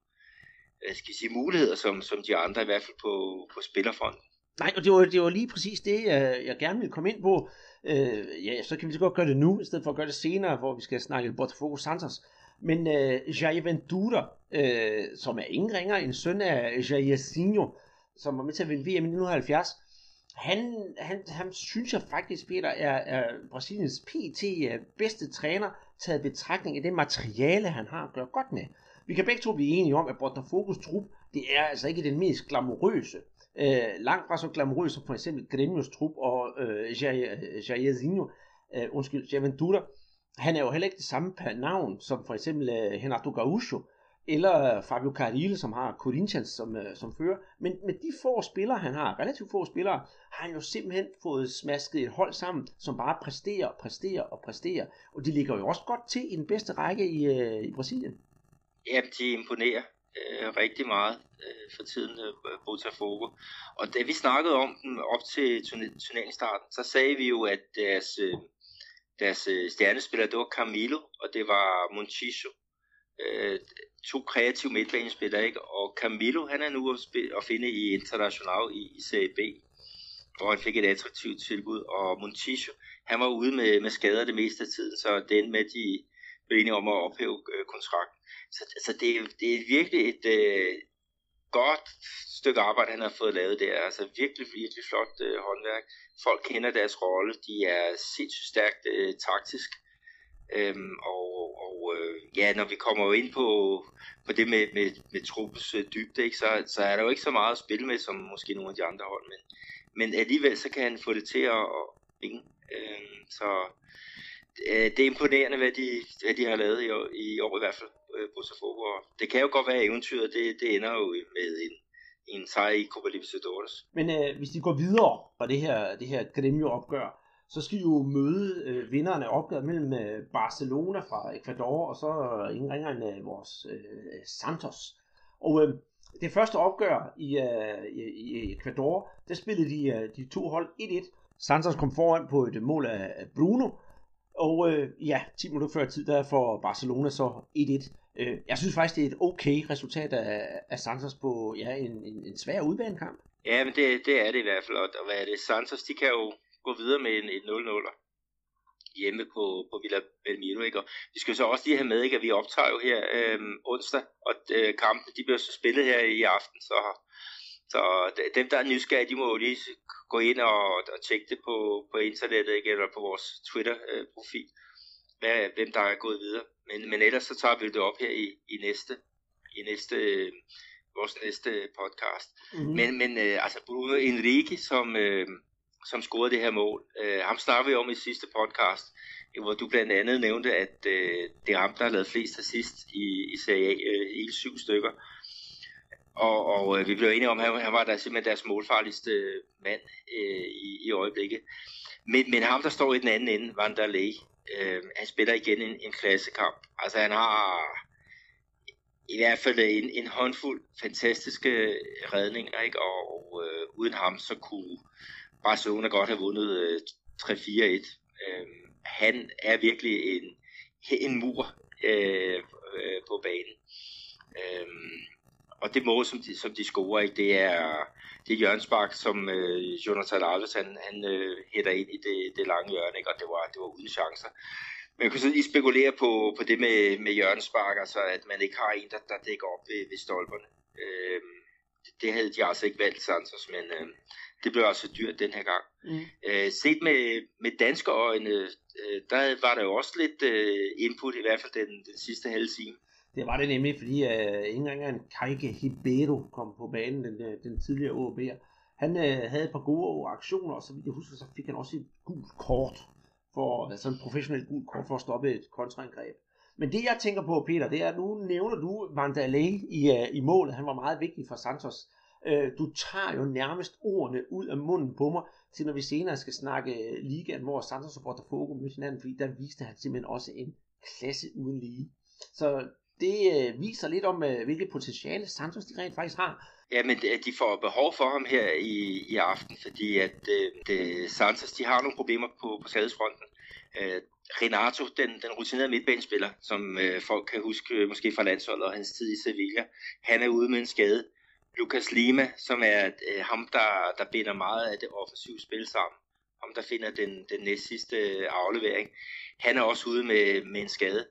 skal sige, muligheder som, som de andre, i hvert fald på, på spillerfronten. Nej, og det var, det var lige præcis det, jeg, jeg gerne ville komme ind på. Øh, ja, så kan vi så godt gøre det nu, i stedet for at gøre det senere, hvor vi skal snakke Botafogo Santos. Men øh, Jair Ventura, øh, som er ingen ringer en søn af Jairzinho, som var med til at vinde VM i 1970, han, han, han synes jeg faktisk, Peter, er, er Brasiliens PT øh, bedste træner, taget betragtning af det materiale, han har at gøre godt med. Vi kan begge to blive enige om, at Botafogos trup, det er altså ikke den mest glamourøse. Øh, langt fra så glamourøs som for eksempel Gremios trup og øh, Jairzinho, øh, øh, undskyld, Javentura. Han er jo heller ikke det samme per navn som for eksempel øh, Renato Gaúcho eller Fabio Carille, som har Corinthians som, øh, som fører. Men med de få spillere, han har, relativt få spillere, har han jo simpelthen fået smasket et hold sammen, som bare præsterer, præsterer og præsterer. Og de ligger jo også godt til i den bedste række i, øh, i Brasilien. Jamen, de imponerer øh, rigtig meget øh, for tiden, øh, Botafogo. Og da vi snakkede om dem op til turneringsstarten, så sagde vi jo, at deres, øh, deres øh, stjernespiller, det var Camilo, og det var Montijo. Øh, to kreative midtbanespillere, ikke? Og Camilo, han er nu at, at finde i International i, i Serie B, hvor han fik et attraktivt tilbud, og Montijo, han var ude med, med skader det meste af tiden, så den med, de blev enige om at ophæve øh, kontrakten. Så, så det, er, det er virkelig et øh, godt stykke arbejde, han har fået lavet der. Altså virkelig, virkelig flot øh, håndværk. Folk kender deres rolle. De er sindssygt stærkt øh, taktisk. Øhm, og og øh, ja, når vi kommer jo ind på, på det med, med, med truppens øh, dybde, ikke, så, så er der jo ikke så meget at spille med, som måske nogle af de andre hold. Men, men alligevel så kan han få det til at, at Øhm, så øh, det er imponerende, hvad de, hvad de har lavet i år, i år i hvert fald, øh, Botafogo. Og det kan jo godt være, eventyret det, det ender jo med en, en sejr i Copa Libertadores. Men øh, hvis de går videre fra det her, det her Gremio-opgør, så skal I jo møde øh, vinderne af opgøret mellem øh, Barcelona fra Ecuador, og så øh, ingen ringer end øh, vores øh, Santos. Og øh, det første opgør i, øh, i, i Ecuador, der spillede de, øh, de to hold 1-1. Santos kom foran på et mål af Bruno, og øh, ja, 10 minutter før tid, der får Barcelona så 1-1. Øh, jeg synes faktisk, det er et okay resultat af, af Santos på ja, en, en, en svær udbanekamp. Ja, men det, det er det i hvert fald. Og hvad er det? Santos, de kan jo gå videre med en, en 0-0'er hjemme på, på Villa Belmiro. Ikke? Og vi skal så også lige have med, ikke, at vi optager jo her øh, onsdag, og øh, kampen, de bliver så spillet her i aften, så, så dem, der er nysgerrige, de må jo lige gå ind og, og tjekke det på, på internettet, ikke? eller på vores Twitter-profil, øh, hvad, hvem der er gået videre. Men, men ellers så tager vi det op her i, i næste, i næste vores næste podcast. Mm-hmm. Men, men øh, altså Bruno Enrique, som, øh, som scorede det her mål. Øh, ham snakker vi om i sidste podcast, hvor du blandt andet nævnte, at øh, det er ham, der har lavet flest assist i, i Serie A, øh, hele syv stykker. Og, og øh, vi blev enige om, at han, han var der simpelthen deres målfarligste mand øh, i, i øjeblikket. Men, men ham, der står i den anden ende, Vanderlei, øh, han spiller igen en, en klassekamp. Altså han har i hvert fald en, en håndfuld fantastiske redninger, ikke? og, og øh, uden ham så kunne Barcelona godt have vundet øh, 3-4-1. Øh, han er virkelig en, en mur øh, øh, på banen. Øh, og det mål, som de, som de scorer, ikke, det er det er som øh, Jonathan Alves, han, han øh, hætter ind i det, det lange hjørne, ikke, og det var, det var uden chancer. Men jeg kunne så lige spekulere på, på det med, med Jørgens Spark, altså at man ikke har en, der, der dækker op ved, ved stolperne. Øh, det, det havde de altså ikke valgt, Santos, men øh, det blev altså dyrt den her gang. Mm. Øh, set med, med danske øjne, øh, der var der jo også lidt øh, input, i hvert fald den, den sidste halve time. Det var det nemlig, fordi uh, ingen engang Kaike Hibero kom på banen, den, øh, den tidligere OB'er. Han uh, havde et par gode aktioner, og så vidt jeg husker, så fik han også et gult kort, for, altså en professionelt gult kort for at stoppe et kontraangreb. Men det jeg tænker på, Peter, det er, at nu nævner du Vandalay i, uh, i målet. Han var meget vigtig for Santos. Øh, du tager jo nærmest ordene ud af munden på mig, til når vi senere skal snakke ligaen, hvor Santos og Botafogo mødte hinanden, fordi der viste han simpelthen også en klasse uden lige. Så det øh, viser lidt om, øh, hvilket potentiale Santos de rent faktisk har. Ja, men øh, de får behov for ham her i, i aften, fordi at øh, det, Santos de har nogle problemer på, på salgsfronten. Øh, Renato, den, den rutinerede midtbanespiller, som øh, folk kan huske øh, måske fra landsholdet og hans tid i Sevilla, han er ude med en skade. Lucas Lima, som er øh, ham, der, der binder meget af det offensive spil sammen, ham der finder den, den næst sidste øh, aflevering, han er også ude med, med en skade.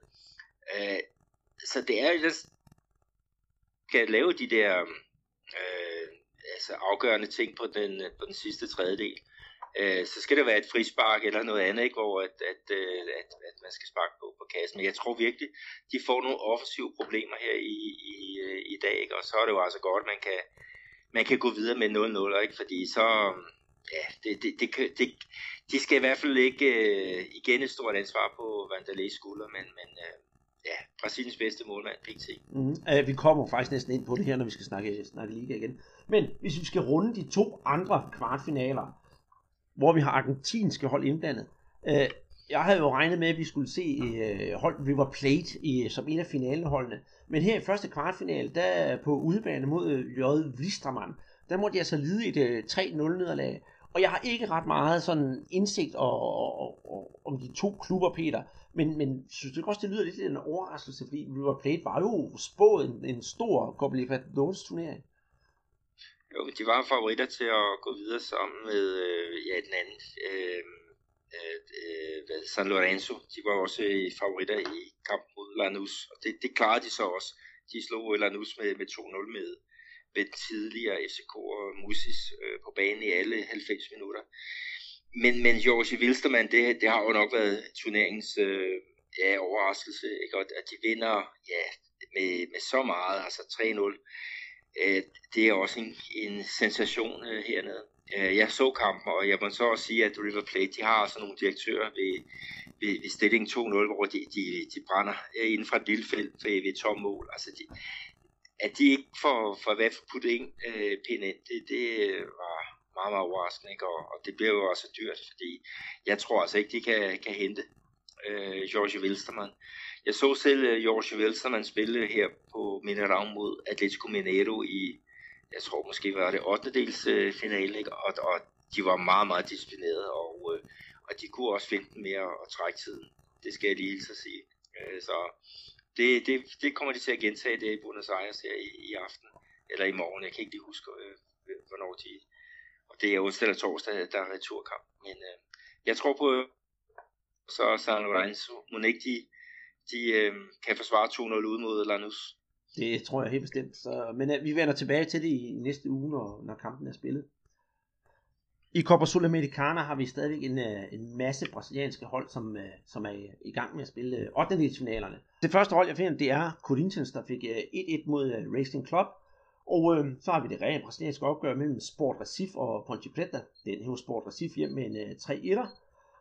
Øh, så det er jo, den, kan lave de der øh, altså afgørende ting på den, på den sidste tredjedel øh, så skal det være et frispark eller noget andet, ikke, hvor at, at, øh, at, at man skal sparke på, på kassen. Men jeg tror virkelig, de får nogle offensive problemer her i, i, i dag, ikke? og så er det jo altså godt, at man kan, man kan gå videre med 0-0, ikke? fordi så, ja, det, det, det, det, de skal i hvert fald ikke øh, igen et stort ansvar på Vandalés skulder, men, men øh, ja, Brasiliens bedste målmand, PT. Mm, mm-hmm. uh, vi kommer faktisk næsten ind på det her, når vi skal snakke, snakke liga igen. Men hvis vi skal runde de to andre kvartfinaler, hvor vi har argentinske hold indblandet. Øh, jeg havde jo regnet med, at vi skulle se øh, hold River Plate i, som en af finaleholdene. Men her i første kvartfinale, der på udebane mod øh, J. Vlistermann, der måtte jeg altså lide et øh, 3-0 nederlag. Og jeg har ikke ret meget sådan indsigt og, og, og, om de to klubber, Peter. Men, men synes du også, det lyder lidt en overraskelse, fordi River Plate var jo spået en, en stor Copa Libertadores turnering. Jo, de var favoritter til at gå videre sammen med øh, ja, den anden. Øh, øh, øh San Lorenzo, de var også øh, favoritter i kampen mod Lanús, og det, det klarede de så også. De slog øh, Lanús med, med 2-0 med, med tidligere FCK og Musis øh, på banen i alle 90 minutter. Men, men Jorge Wilstermann, det, det har jo nok været turneringens øh, ja, overraskelse, ikke? Og at de vinder ja, med, med så meget, altså 3-0 øh, det er også en, en sensation øh, hernede. Øh, jeg så kampen, og jeg må så også sige, at River Plate, de har sådan nogle direktører ved, ved, ved stilling 2-0, hvor de, de, de brænder øh, inden fra et lille felt ved, ved tom mål. Altså, de, at de ikke får, får hvad for puttet en øh, pind ind, det, det øh, var meget, meget overraskende, ikke? Og, og det bliver jo også dyrt, fordi jeg tror altså ikke, de kan, kan hente øh, George Wilstermann. Jeg så selv øh, Jorge Wilstermann spille her på Mineral mod Atletico Mineiro i, jeg tror måske var det 8. dels øh, finale, ikke? Og, og de var meget, meget disciplineret, og, øh, og de kunne også finde den mere og trække tiden. Det skal jeg lige hilse at sige. Øh, så det, det, det kommer de til at gentage det i Buenos Aires her i, i aften, eller i morgen, jeg kan ikke lige huske, øh, hvornår de, og det er onsdag eller torsdag, der er returkamp. Men øh, jeg tror på, så San Lorenzo, må ikke de de øh, kan forsvare 2-0 ud mod Lanús. Det tror jeg helt bestemt. Så, men øh, vi vender tilbage til det i, næste uge, når, når kampen er spillet. I Copa Sudamericana har vi stadigvæk en, øh, en masse brasilianske hold, som, øh, som er i gang med at spille øh, 8. Finalerne. Det første hold, jeg finder, det er Corinthians, der fik øh, 1-1 mod øh, Racing Club. Og øh, så har vi det rent brasilianske opgør mellem Sport Recife og Ponte Preta. Den hæver Sport Recife hjem med en øh, 3-1'er.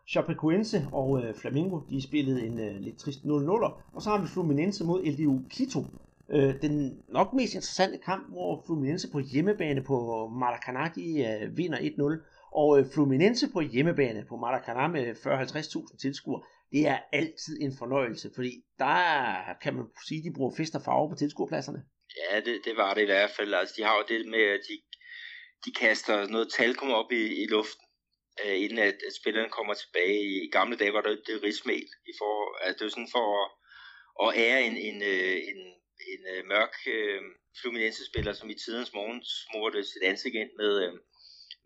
Chapecoense og øh, Flamengo, de spillede en øh, lidt trist 0-0'er. Og så har vi Fluminense mod LDU Quito. Øh, den nok mest interessante kamp, hvor Fluminense på hjemmebane på Maracanã, de øh, vinder 1-0. Og øh, Fluminense på hjemmebane på Maracanã med 40-50.000 tilskuere, det er altid en fornøjelse, fordi der kan man sige, at de bruger fest og farve på tilskuerpladserne. Ja, det, det var det i hvert fald. Altså, de har jo det med, at de, de kaster noget talkum op i, i luften, øh, inden at, at spillerne kommer tilbage. I gamle dage var det, det rismel. I for, altså, det var sådan for at, at ære en, en, øh, en, en, en mørk øh, Fluminense-spiller, som i tidens morgen smurte sit ansigt ind med, øh,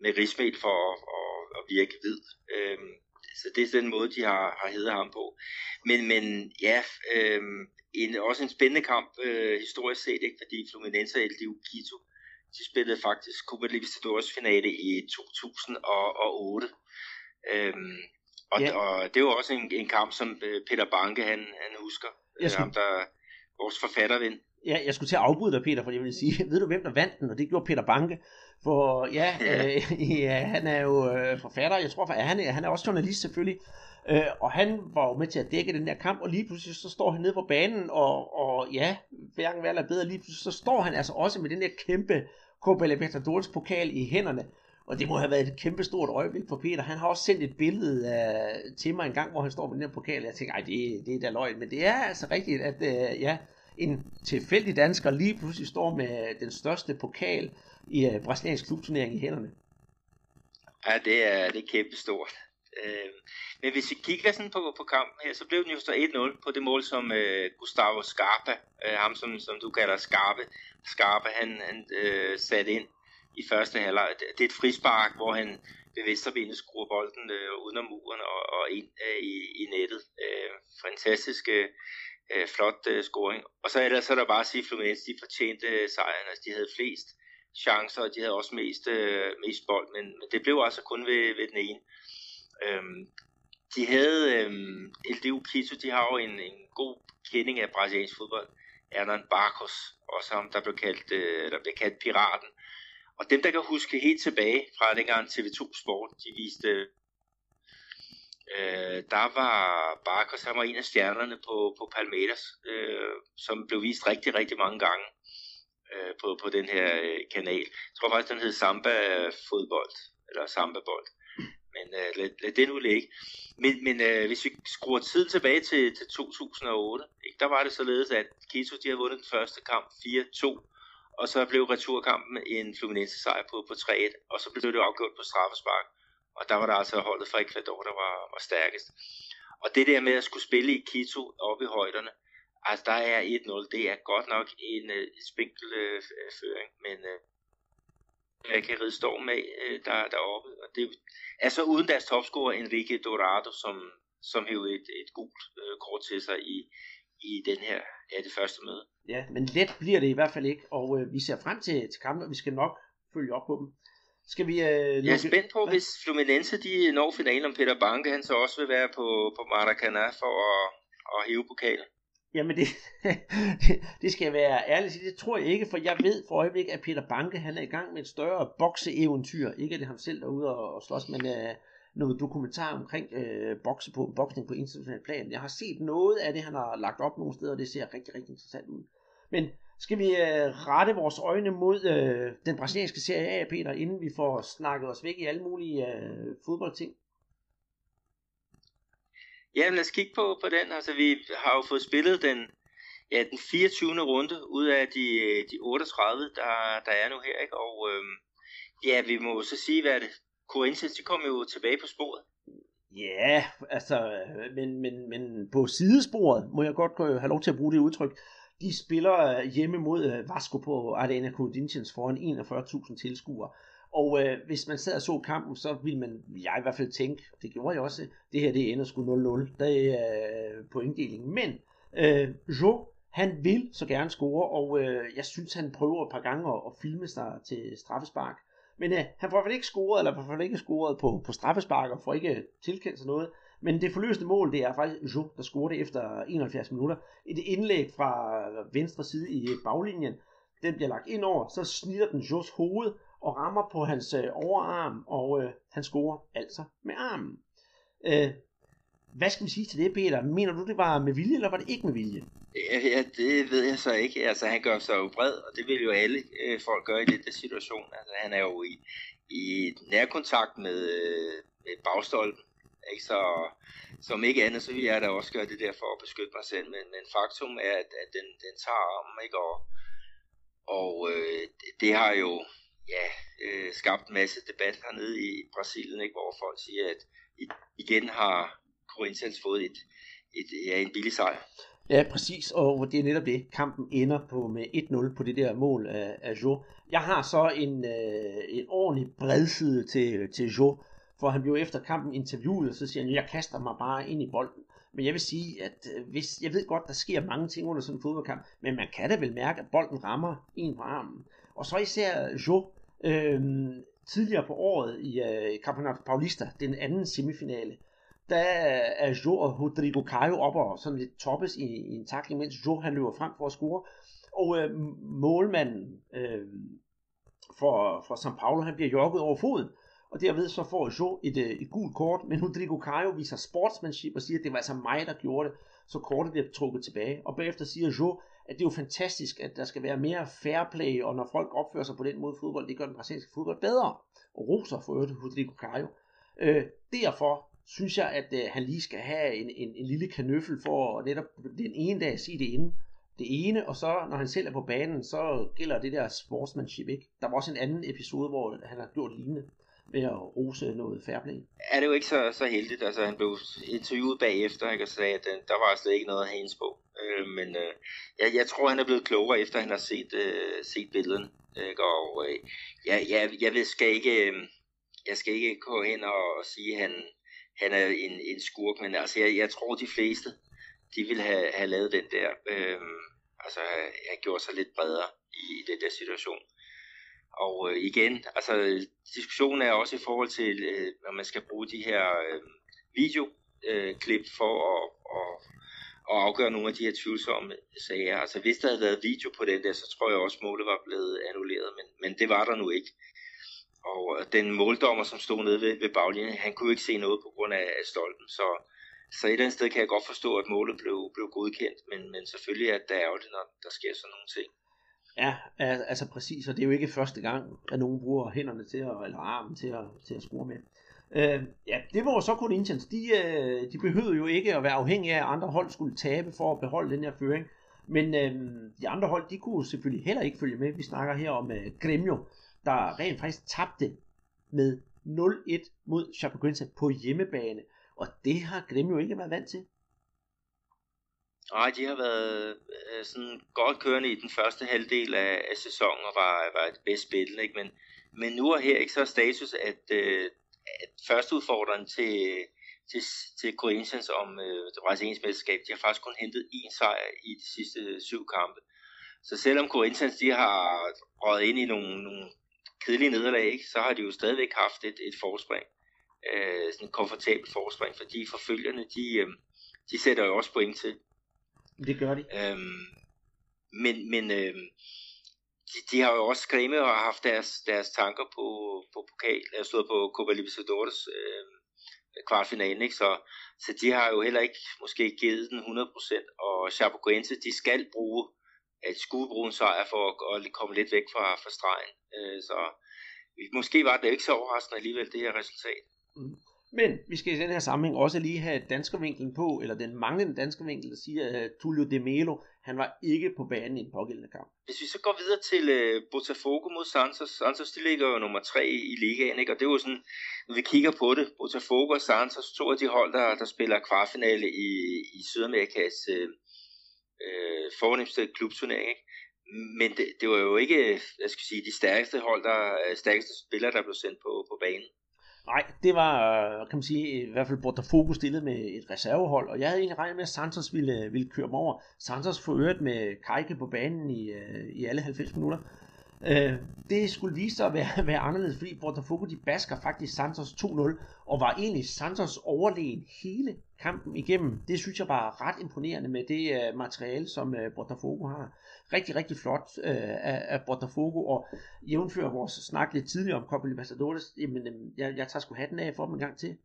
med rismel for at, at, at virke hvid. Øh, så det er den måde, de har, har heddet ham på. Men, men ja, øh, en, også en spændende kamp øh, historisk set, ikke? fordi Fluminense og LDU Quito de spillede faktisk Copa Libertadores finale i 2008. Øhm, og, ja. og det var også en, en kamp, som øh, Peter Banke han, han husker. Jeg skulle... Ham, der vores forfatterven. Ja, jeg skulle til at afbryde dig, Peter, for jeg vil sige, ved du hvem der vandt den? Og det gjorde Peter Banke. For ja. Øh, ja han er jo øh, forfatter, jeg tror, for, han, er, han er også journalist selvfølgelig. Øh, og han var jo med til at dække den der kamp, og lige pludselig så står han nede på banen, og, og ja, hverken værre eller bedre, lige pludselig så står han altså også med den der kæmpe Copa Libertadores pokal i hænderne. Og det må have været et kæmpe stort øjeblik for Peter. Han har også sendt et billede uh, til mig en gang, hvor han står med den her pokal. Jeg tænker, ej, det, det er da løgn. Men det er altså rigtigt, at uh, ja, en tilfældig dansker lige pludselig står med den største pokal i uh, brasiliansk klubturnering i hænderne. Ja, det er, det er kæmpestort. Øh, men hvis vi kigger sådan på, på kampen her, så blev den jo så 1-0 på det mål, som øh, Gustavo Scarpa, øh, ham som, som du kalder Scarpe, Scarpa han, han øh, satte ind i første halvleg. Det er et frispark, hvor han ved venstrebenet skruer bolden øh, uden om muren og, og ind øh, i, i nettet. Øh, fantastisk øh, Øh, flot øh, scoring. Og så ellers så er der bare at sige, at Fluminense de fortjente øh, sejren. Altså, de havde flest chancer, og de havde også mest, øh, mest bold, men, men det blev altså kun ved, ved den ene. Øhm, de havde, øhm, LDU Quito, de har jo en, en god kending af brasiliansk fodbold. Hernan Barcos, også ham, der blev kaldt, øh, der blev kaldt Piraten. Og dem, der kan huske helt tilbage fra dengang TV2 Sport, de viste, øh, øh, der var Barkers, han var en af stjernerne på, på Palmeiras, øh, som blev vist rigtig, rigtig mange gange øh, på, på den her øh, kanal. Jeg tror faktisk, den hed Samba Fodbold, eller Samba Bold. Men øh, lad, lad det nu ligge. Men, men øh, hvis vi skruer tiden tilbage til, til 2008, ikke, der var det således, at Quito de havde vundet den første kamp 4-2, og så blev returkampen en Fluminense sejr på, på 3-1, og så blev det afgjort på straffespark. Og der var der altså holdet fra Ecuador, der var, var stærkest. Og det der med at skulle spille i Quito oppe i højderne, altså der er 1-0, det er godt nok en øh, uh, spinkel uh, øh, øh, føring, men uh, jeg kan ride storm med uh, der, deroppe. Og det er så uden deres topscorer Enrique Dorado, som, som hævde et, et gult uh, kort til sig i, i den her, ja, det første møde. Ja, men let bliver det i hvert fald ikke, og øh, vi ser frem til, til kampen, og vi skal nok følge op på dem. Skal vi... Øh, jeg er spændt på, Hvad? hvis Fluminense de når finalen om Peter Banke, han så også vil være på, på Maracanã for at, at hæve pokalen. Jamen det, det skal være ærligt det tror jeg ikke, for jeg ved for øjeblikket, at Peter Banke han er i gang med et større bokseeventyr. Ikke at det er ham selv derude og, og slås, men uh, noget dokumentar omkring uh, bokse på, boksning på international plan. Jeg har set noget af det, han har lagt op nogle steder, og det ser rigtig, rigtig interessant ud. Men skal vi uh, rette vores øjne mod uh, den brasilianske serie A, Peter, inden vi får snakket os væk i alle mulige uh, fodboldting? Ja, lad os kigge på, på den. Altså, vi har jo fået spillet den, ja, den 24. runde ud af de, de 38, der, der er nu her. Ikke? Og øhm, ja, vi må så sige, hvad det Corinthians, de kommer jo tilbage på sporet. Ja, altså, men, men, men på sidesporet må jeg godt have lov til at bruge det udtryk. De spiller øh, hjemme mod øh, Vasco på Arena Corinthians foran 41.000 tilskuere. Og øh, hvis man sad og så kampen, så ville man, jeg i hvert fald tænke, det gjorde jeg også, det her det ender sgu 0-0. Det er øh, pointdelingen. Men øh, Jo, han vil så gerne score, og øh, jeg synes, han prøver et par gange at, at filme sig til straffespark. Men øh, han får i hvert fald ikke scoret, eller får ikke scoret på, på straffespark, og får ikke tilkendt sig noget. Men det forløsende mål, det er faktisk Jo, der scorede efter 71 minutter. Et indlæg fra venstre side i baglinjen. Den bliver lagt ind over, så snitter den Jos hoved, og rammer på hans øh, overarm, og øh, han scorer altså med armen. Øh, hvad skal vi sige til det, Peter? Mener du, det var med vilje, eller var det ikke med vilje? Ja, ja det ved jeg så ikke. Altså, han gør sig jo bred, og det vil jo alle øh, folk gøre i den der situation. Altså, han er jo i, i nærkontakt med, øh, med bagstolpen. Ikke? Så som ikke andet, så vil jeg da også gøre det der for at beskytte mig selv. Men, men faktum er, at, at den, den tager armen, ikke? Og, og øh, det, har jo ja, øh, skabt en masse debat hernede i Brasilien, ikke, hvor folk siger, at igen har Corinthians fået et, et, ja, en billig sejr. Ja, præcis, og det er netop det. Kampen ender på med 1-0 på det der mål af, af Jo. Jeg har så en, øh, en ordentlig bredside til, til Jo, for han blev efter kampen interviewet, og så siger han, jeg kaster mig bare ind i bolden. Men jeg vil sige, at øh, hvis, jeg ved godt, der sker mange ting under sådan en fodboldkamp, men man kan da vel mærke, at bolden rammer en på armen. Og så især Jo, øh, tidligere på året i øh, Campeonato Paulista, den anden semifinale, der er Jo og Rodrigo Caio op og sådan lidt toppes i, i en takling, mens Jo han løber frem for at score. Og øh, målmanden øh, for, for São Paulo, han bliver jogget over foden. Og derved så får Jo et, øh, et gult kort, men Rodrigo Caio viser sportsmanship og siger, at det var altså mig, der gjorde det, så kortet bliver trukket tilbage. Og bagefter siger Jo, at det er jo fantastisk, at der skal være mere fair play, og når folk opfører sig på den måde fodbold, det gør den brasilianske fodbold bedre. Og roser for øvrigt Rodrigo Caio. Øh, derfor synes jeg, at øh, han lige skal have en, en, en lille kanøffel for at netop den ene dag sige det inden. det ene, og så når han selv er på banen, så gælder det der sportsmanship ikke. Der var også en anden episode, hvor han har gjort lignende ved at rose noget fair. Er det jo ikke så, så heldigt, altså han blev interviewet bagefter, ikke, og sagde, at øh, der var slet ikke noget at have på. Øh, men øh, jeg, jeg tror, han er blevet klogere, efter han har set, øh, set billederne. Ikke? Og øh, jeg, jeg, jeg ved, skal ikke, øh, jeg skal ikke gå hen og sige, at han, han er en, en skurk, men altså, jeg, jeg tror, de fleste, de vil have, have lavet den der, øh, altså have gjort sig lidt bredere i, i den der situation. Og øh, igen, altså diskussionen er også i forhold til, øh, når man skal bruge de her øh, videoklip øh, for at, at, at afgøre nogle af de her tvivlsomme sager. Altså hvis der havde været video på den der, så tror jeg også, målet var blevet annulleret, men, men det var der nu ikke. Og øh, den måldommer, som stod nede ved, ved baglinjen, han kunne ikke se noget på grund af, af stolpen, så, så et eller andet sted kan jeg godt forstå, at målet blev, blev godkendt, men, men selvfølgelig er det ærgerligt, når der sker sådan nogle ting. Ja, altså præcis, og det er jo ikke første gang, at nogen bruger hænderne til at, eller armen til at, til at score med. Øh, ja, det var så Corinthians. De, øh, de behøvede jo ikke at være afhængige af, at andre hold skulle tabe for at beholde den her føring. Men øh, de andre hold, de kunne selvfølgelig heller ikke følge med. Vi snakker her om øh, Gremio, der rent faktisk tabte med 0-1 mod Chapecoense på hjemmebane. Og det har Gremio ikke været vant til. Nej, de har været øh, sådan godt kørende i den første halvdel af, af sæsonen og var, var et bedst spil, ikke? Men, men nu er her ikke så status, at, øh, at første udfordreren til, til, til Corinthians om øh, det brasilianske mesterskab, de har faktisk kun hentet én sejr i de sidste syv kampe. Så selvom Corinthians de har røget ind i nogle, nogle kedelige nederlag, ikke, så har de jo stadigvæk haft et, et forspring. Øh, sådan et komfortabelt forspring, fordi forfølgerne, de, øh, de sætter jo også point til. Det gør de. Øhm, men men øh, de, de har jo også skrevet og haft deres, deres tanker på, på pokal, jeg stod på Copa Libertadores øh, kvartfinalen, ikke? Så, så de har jo heller ikke måske givet den 100%, og Chapecoense, de skal bruge at skulle bruge en sejr for at, at komme lidt væk fra, fra stregen. Øh, så måske var det ikke så overraskende alligevel, det her resultat. Mm. Men vi skal i den her sammenhæng også lige have danskervinklen på, eller den manglende danskervinkel, der siger, at øh, Tullio De Melo, han var ikke på banen i den pågældende kamp. Hvis vi så går videre til uh, Botafogo mod Santos, Santos de ligger jo nummer 3 i ligaen, ikke? og det er jo sådan, når vi kigger på det, Botafogo og Santos, to af de hold, der, der spiller kvartfinale i, i Sydamerikas øh, uh, uh, fornemmeste klubturnering, ikke? men det, det var jo ikke, jeg skal sige, de stærkeste hold, der stærkeste spillere, der blev sendt på, på banen. Nej, det var, øh, kan man sige, i hvert fald Botafogo stillet med et reservehold, og jeg havde egentlig regnet med, at Santos ville, øh, ville køre dem over. Santos får øret med Kajke på banen i, øh, i alle 90 minutter. Øh, det skulle vise sig at være, være anderledes, fordi Botafogo de basker faktisk Santos 2-0, og var egentlig Santos overlegen hele kampen igennem. Det synes jeg var ret imponerende med det øh, materiale, som øh, Botafogo har. Rigtig, rigtig flot øh, af, af Botafogo, og jævnfører vores snak lidt tidligere om Copa Libertadores, jamen øh, jeg, jeg tager sgu hatten af for dem en gang til.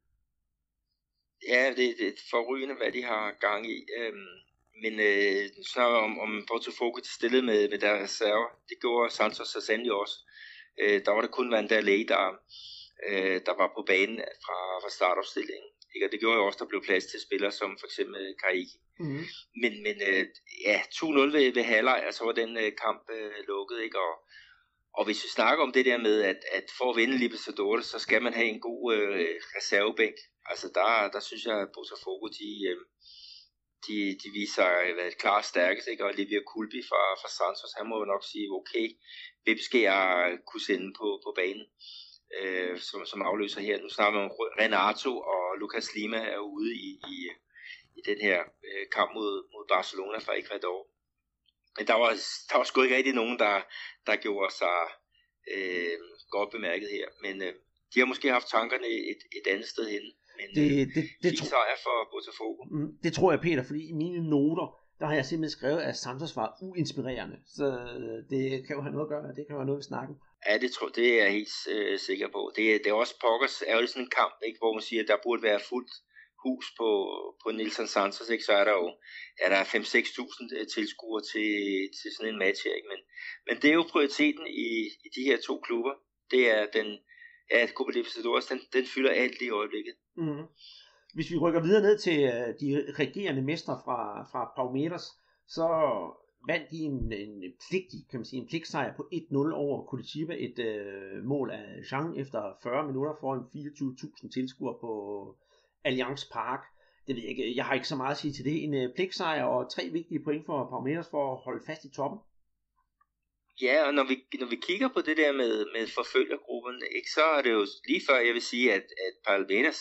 Ja, det, det er forrygende, hvad de har gang i. Øhm, men øh, så om, om Botafogo stillede med, med deres reserver, det gjorde Santos så sandelig også. Øh, der var det kun Vanderlei, der, øh, der var på banen fra, fra startopstillingen. Ikke? Og det gjorde jo også, der blev plads til spillere som for eksempel Kaiki. Mm. Men, men øh, ja, 2-0 ved, ved halvleg, altså var den øh, kamp øh, lukket. Ikke? Og, og hvis vi snakker om det der med, at, at for at vinde Libertadores, så skal man have en god øh, reservebænk. Altså der, der synes jeg, at Botafogo, de, øh, de, de viser øh, at være klart stærkest, ikke? og Olivia Kulbi fra, fra Santos, han må jo nok sige, okay, hvem skal jeg øh, kunne sende på, på banen? øh, som, som afløser her. Nu snakker vi om Renato og Lucas Lima er ude i, i, i den her øh, kamp mod, mod Barcelona fra Ecuador. Men der var, der var sgu ikke rigtig nogen, der, der gjorde sig øh, godt bemærket her. Men øh, de har måske haft tankerne et, et andet sted hen. Men det, øh, det, det, det sejr for Botafogo. Mm, det tror jeg, Peter, fordi i mine noter, der har jeg simpelthen skrevet, at Santos var uinspirerende. Så øh, det kan jo have noget at gøre, det kan jo have noget ved snakken. Ja, det, tror, det er jeg helt øh, sikker på. Det, det er også pokkers ærgerligt sådan en kamp, ikke, hvor man siger, at der burde være fuldt hus på, på Nielsen Santos, ikke? så er der jo er der 5-6.000 øh, tilskuere til, til sådan en match her. Ikke? Men, men det er jo prioriteten i, i de her to klubber. Det er den, at Copa Libertadores, den, den fylder alt i øjeblikket. Mm. Hvis vi rykker videre ned til øh, de regerende mestre fra, fra Palmeiras, så vandt de en, en pligtig, kan man sige, en pligtsejr på 1-0 over Curitiba, et øh, mål af Jean efter 40 minutter foran 24.000 tilskuere på Allianz Park. Det ved jeg ikke, jeg har ikke så meget at sige til det. En øh, pligtsejr og tre vigtige point for Palmeiras for at holde fast i toppen. Ja, og når vi, når vi kigger på det der med, med forfølgergruppen, ikke, så er det jo lige før, jeg vil sige, at, at Palmeiras,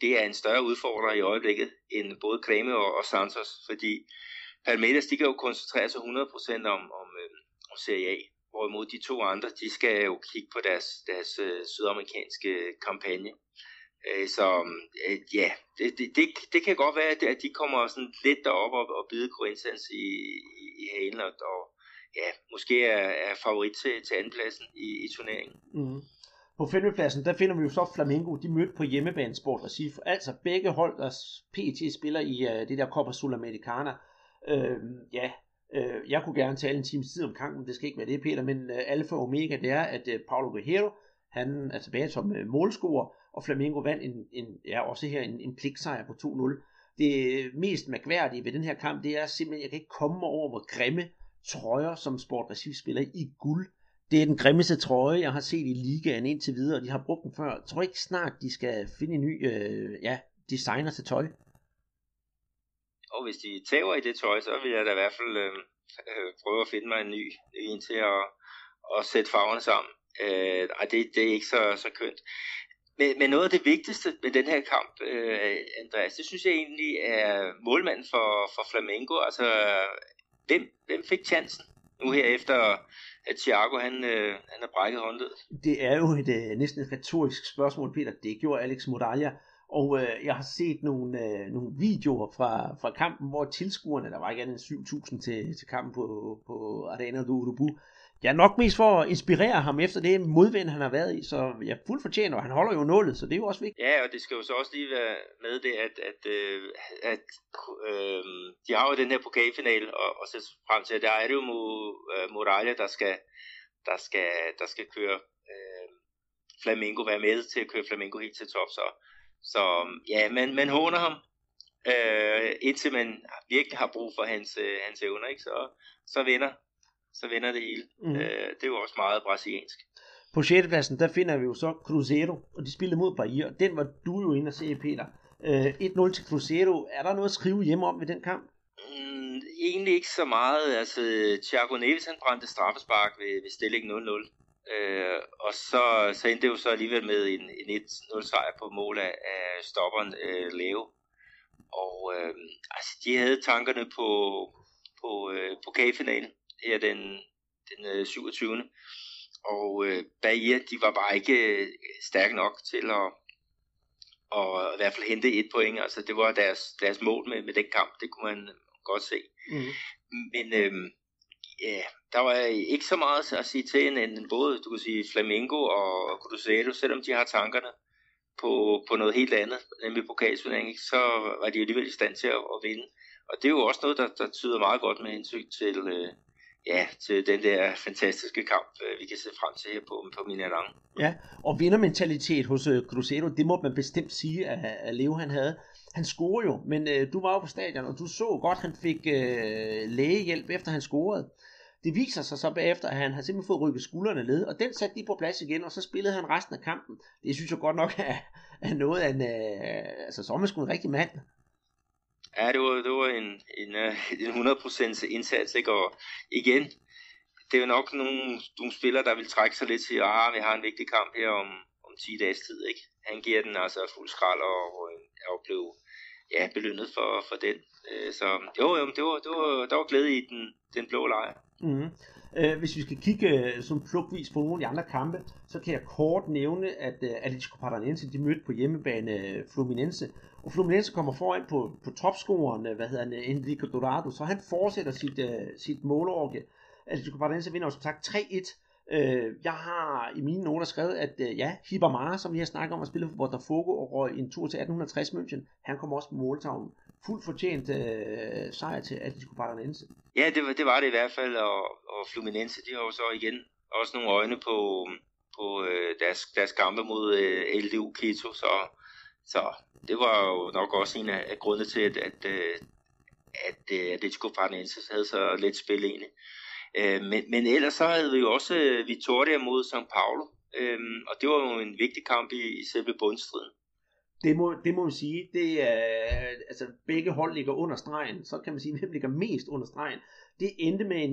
det er en større udfordrer i øjeblikket, end både Creme og, og Santos, fordi Palmeiras, de kan jo koncentrere sig 100% om, om, øh, om Serie A, hvorimod de to andre, de skal jo kigge på deres, deres øh, sydamerikanske kampagne. Øh, så øh, ja, det, det, det, det kan godt være, at de kommer sådan lidt derop og, og bide Corinthians i, i, i halen, og, og ja, måske er, er favorit til, til andenpladsen i, i turneringen. Mm. På femtepladsen, der finder vi jo så Flamengo, de mødte på hjemmebane Sport Recife. Altså begge hold, der PT spiller i uh, det der Copa Sudamericana. Uh, ja, uh, jeg kunne gerne tale en times tid om kampen, det skal ikke være det, Peter, men uh, alfa og omega, det er, at uh, Paulo Guerrero, han er tilbage som uh, målscorer, og Flamengo vandt en, en, ja, også her en, en pligtsejr på 2-0. Det mest mærkværdige ved den her kamp, det er simpelthen, jeg kan ikke komme over, hvor grimme trøjer, som Sport Recife spiller i guld. Det er den grimmeste trøje, jeg har set i ligaen indtil videre, og de har brugt den før. Jeg tror ikke snart, de skal finde en ny øh, ja, designer til tøj. Og hvis de tager i det tøj, så vil jeg da i hvert fald øh, øh, prøve at finde mig en ny, ny en til at, at sætte farverne sammen. Øh, ej, det, det er ikke så, så kønt. Men, men noget af det vigtigste med den her kamp, øh, Andreas, det synes jeg egentlig er målmanden for, for Flamengo. Altså, hvem, hvem fik chancen nu her efter, at Thiago han, øh, han har brækket håndledet? Det er jo et øh, næsten et retorisk spørgsmål, Peter. Det gjorde Alex Modalia. Og øh, jeg har set nogle, øh, nogle videoer fra, fra kampen, hvor tilskuerne, der var ikke andet end 7.000 til, til kampen på, på Arena do Urubu, Ja, nok mest for at inspirere ham efter det modvind, han har været i, så jeg fuldt fortjent, og han holder jo nullet, så det er jo også vigtigt. Ja, og det skal jo så også lige være med det, at, at, øh, at øh, de har jo den her pokalfinale, og, og så frem til, at der er det jo Morales, øh, der skal, der skal, der skal køre øh, Flamingo, være med til at køre Flamingo helt til top, så, så ja, man, man håner ham, øh, indtil man virkelig har brug for hans, øh, hans evner, ikke? Så, så vinder så vender det hele. Mm. Øh, det er jo også meget brasiliansk. På 6. pladsen, der finder vi jo så Cruzeiro, og de spiller mod Bahia. Den var du jo inde og se, Peter. Øh, 1-0 til Cruzeiro. Er der noget at skrive hjemme om ved den kamp? Mm, egentlig ikke så meget. Altså, Thiago Neves han brændte straffespark ved, ved stilling 0-0. Øh, og så, så endte det jo så alligevel med en, en 1-0 sejr på mål af, af stopperen øh, Leo. Og øh, altså, de havde tankerne på, på øh, pokalfinalen her den, den øh, 27. Og øh, Bahia, de var bare ikke øh, stærke nok til at, og i hvert fald hente et point. Altså det var deres, deres mål med, med den kamp, det kunne man godt se. Mm. Men øh, ja, der var ikke så meget at sige til end, end både, du kan sige, Flamingo og Cruzeiro, selvom de har tankerne på, på noget helt andet, nemlig pokalturnering, så var de alligevel i stand til at, at vinde. Og det er jo også noget, der, der tyder meget godt med hensyn til, øh, ja, til den der fantastiske kamp, øh, vi kan se frem til her på, på Minerang. Ja, og vindermentalitet hos øh, Cruzeiro, det må man bestemt sige, at, Leo han havde. Han scorede jo, men øh, du var jo på stadion, og du så godt, at han fik øh, lægehjælp, efter han scorede. Det viser sig så bagefter, at han har simpelthen fået rykket skuldrene ned, og den satte de på plads igen, og så spillede han resten af kampen. Det synes jeg godt nok er, er noget af en, Øh, altså så er man sgu en rigtig mand. Ja, det var, det var en, en, øh, en 100% indsats, ikke? og igen, det er jo nok nogle, nogle spillere, der vil trække sig lidt til, ah, vi har en vigtig kamp her om, om 10 dages tid, ikke? Han giver den altså fuld skrald og, og, øh, og blev ja, belønnet for, for den. Øh, så jo, jo, det var, det var, der var glæde i den, den blå lejr. Mm-hmm. hvis vi skal kigge som plukvis på nogle af de andre kampe, så kan jeg kort nævne, at Atletico Paranaense de mødte på hjemmebane Fluminense, Fluminense kommer foran på, på topscoren, øh, hvad hedder han, Enrico Dorado, så han fortsætter sit, uh, sit målorke. Atletico Paranaense vinder som sagt 3-1. Uh, øh, jeg har i mine noter skrevet, at uh, ja, Hibamara, som vi har snakket om at spille for Botafogo og røg en tur til 1860 München, han kommer også på måltavlen. Fuldt fortjent uh, sejr til Atletico Paranaense. Ja, det var, det var det i hvert fald, og, og Fluminense, de har jo så igen også nogle øjne på, på øh, deres, deres kampe mod øh, LDU Quito, så, så det var jo nok også en af, af grundene til, at, at, øh, at, øh, at Atletico Paranaense havde så let spil egentlig. Øh, men, men ellers så havde vi jo også øh, Vitoria mod São Paulo, øh, og det var jo en vigtig kamp i, i selve bundstriden. Det må, det må man sige. Det er, altså, begge hold ligger under stregen. Så kan man sige, hvem ligger mest under stregen. Det endte med en,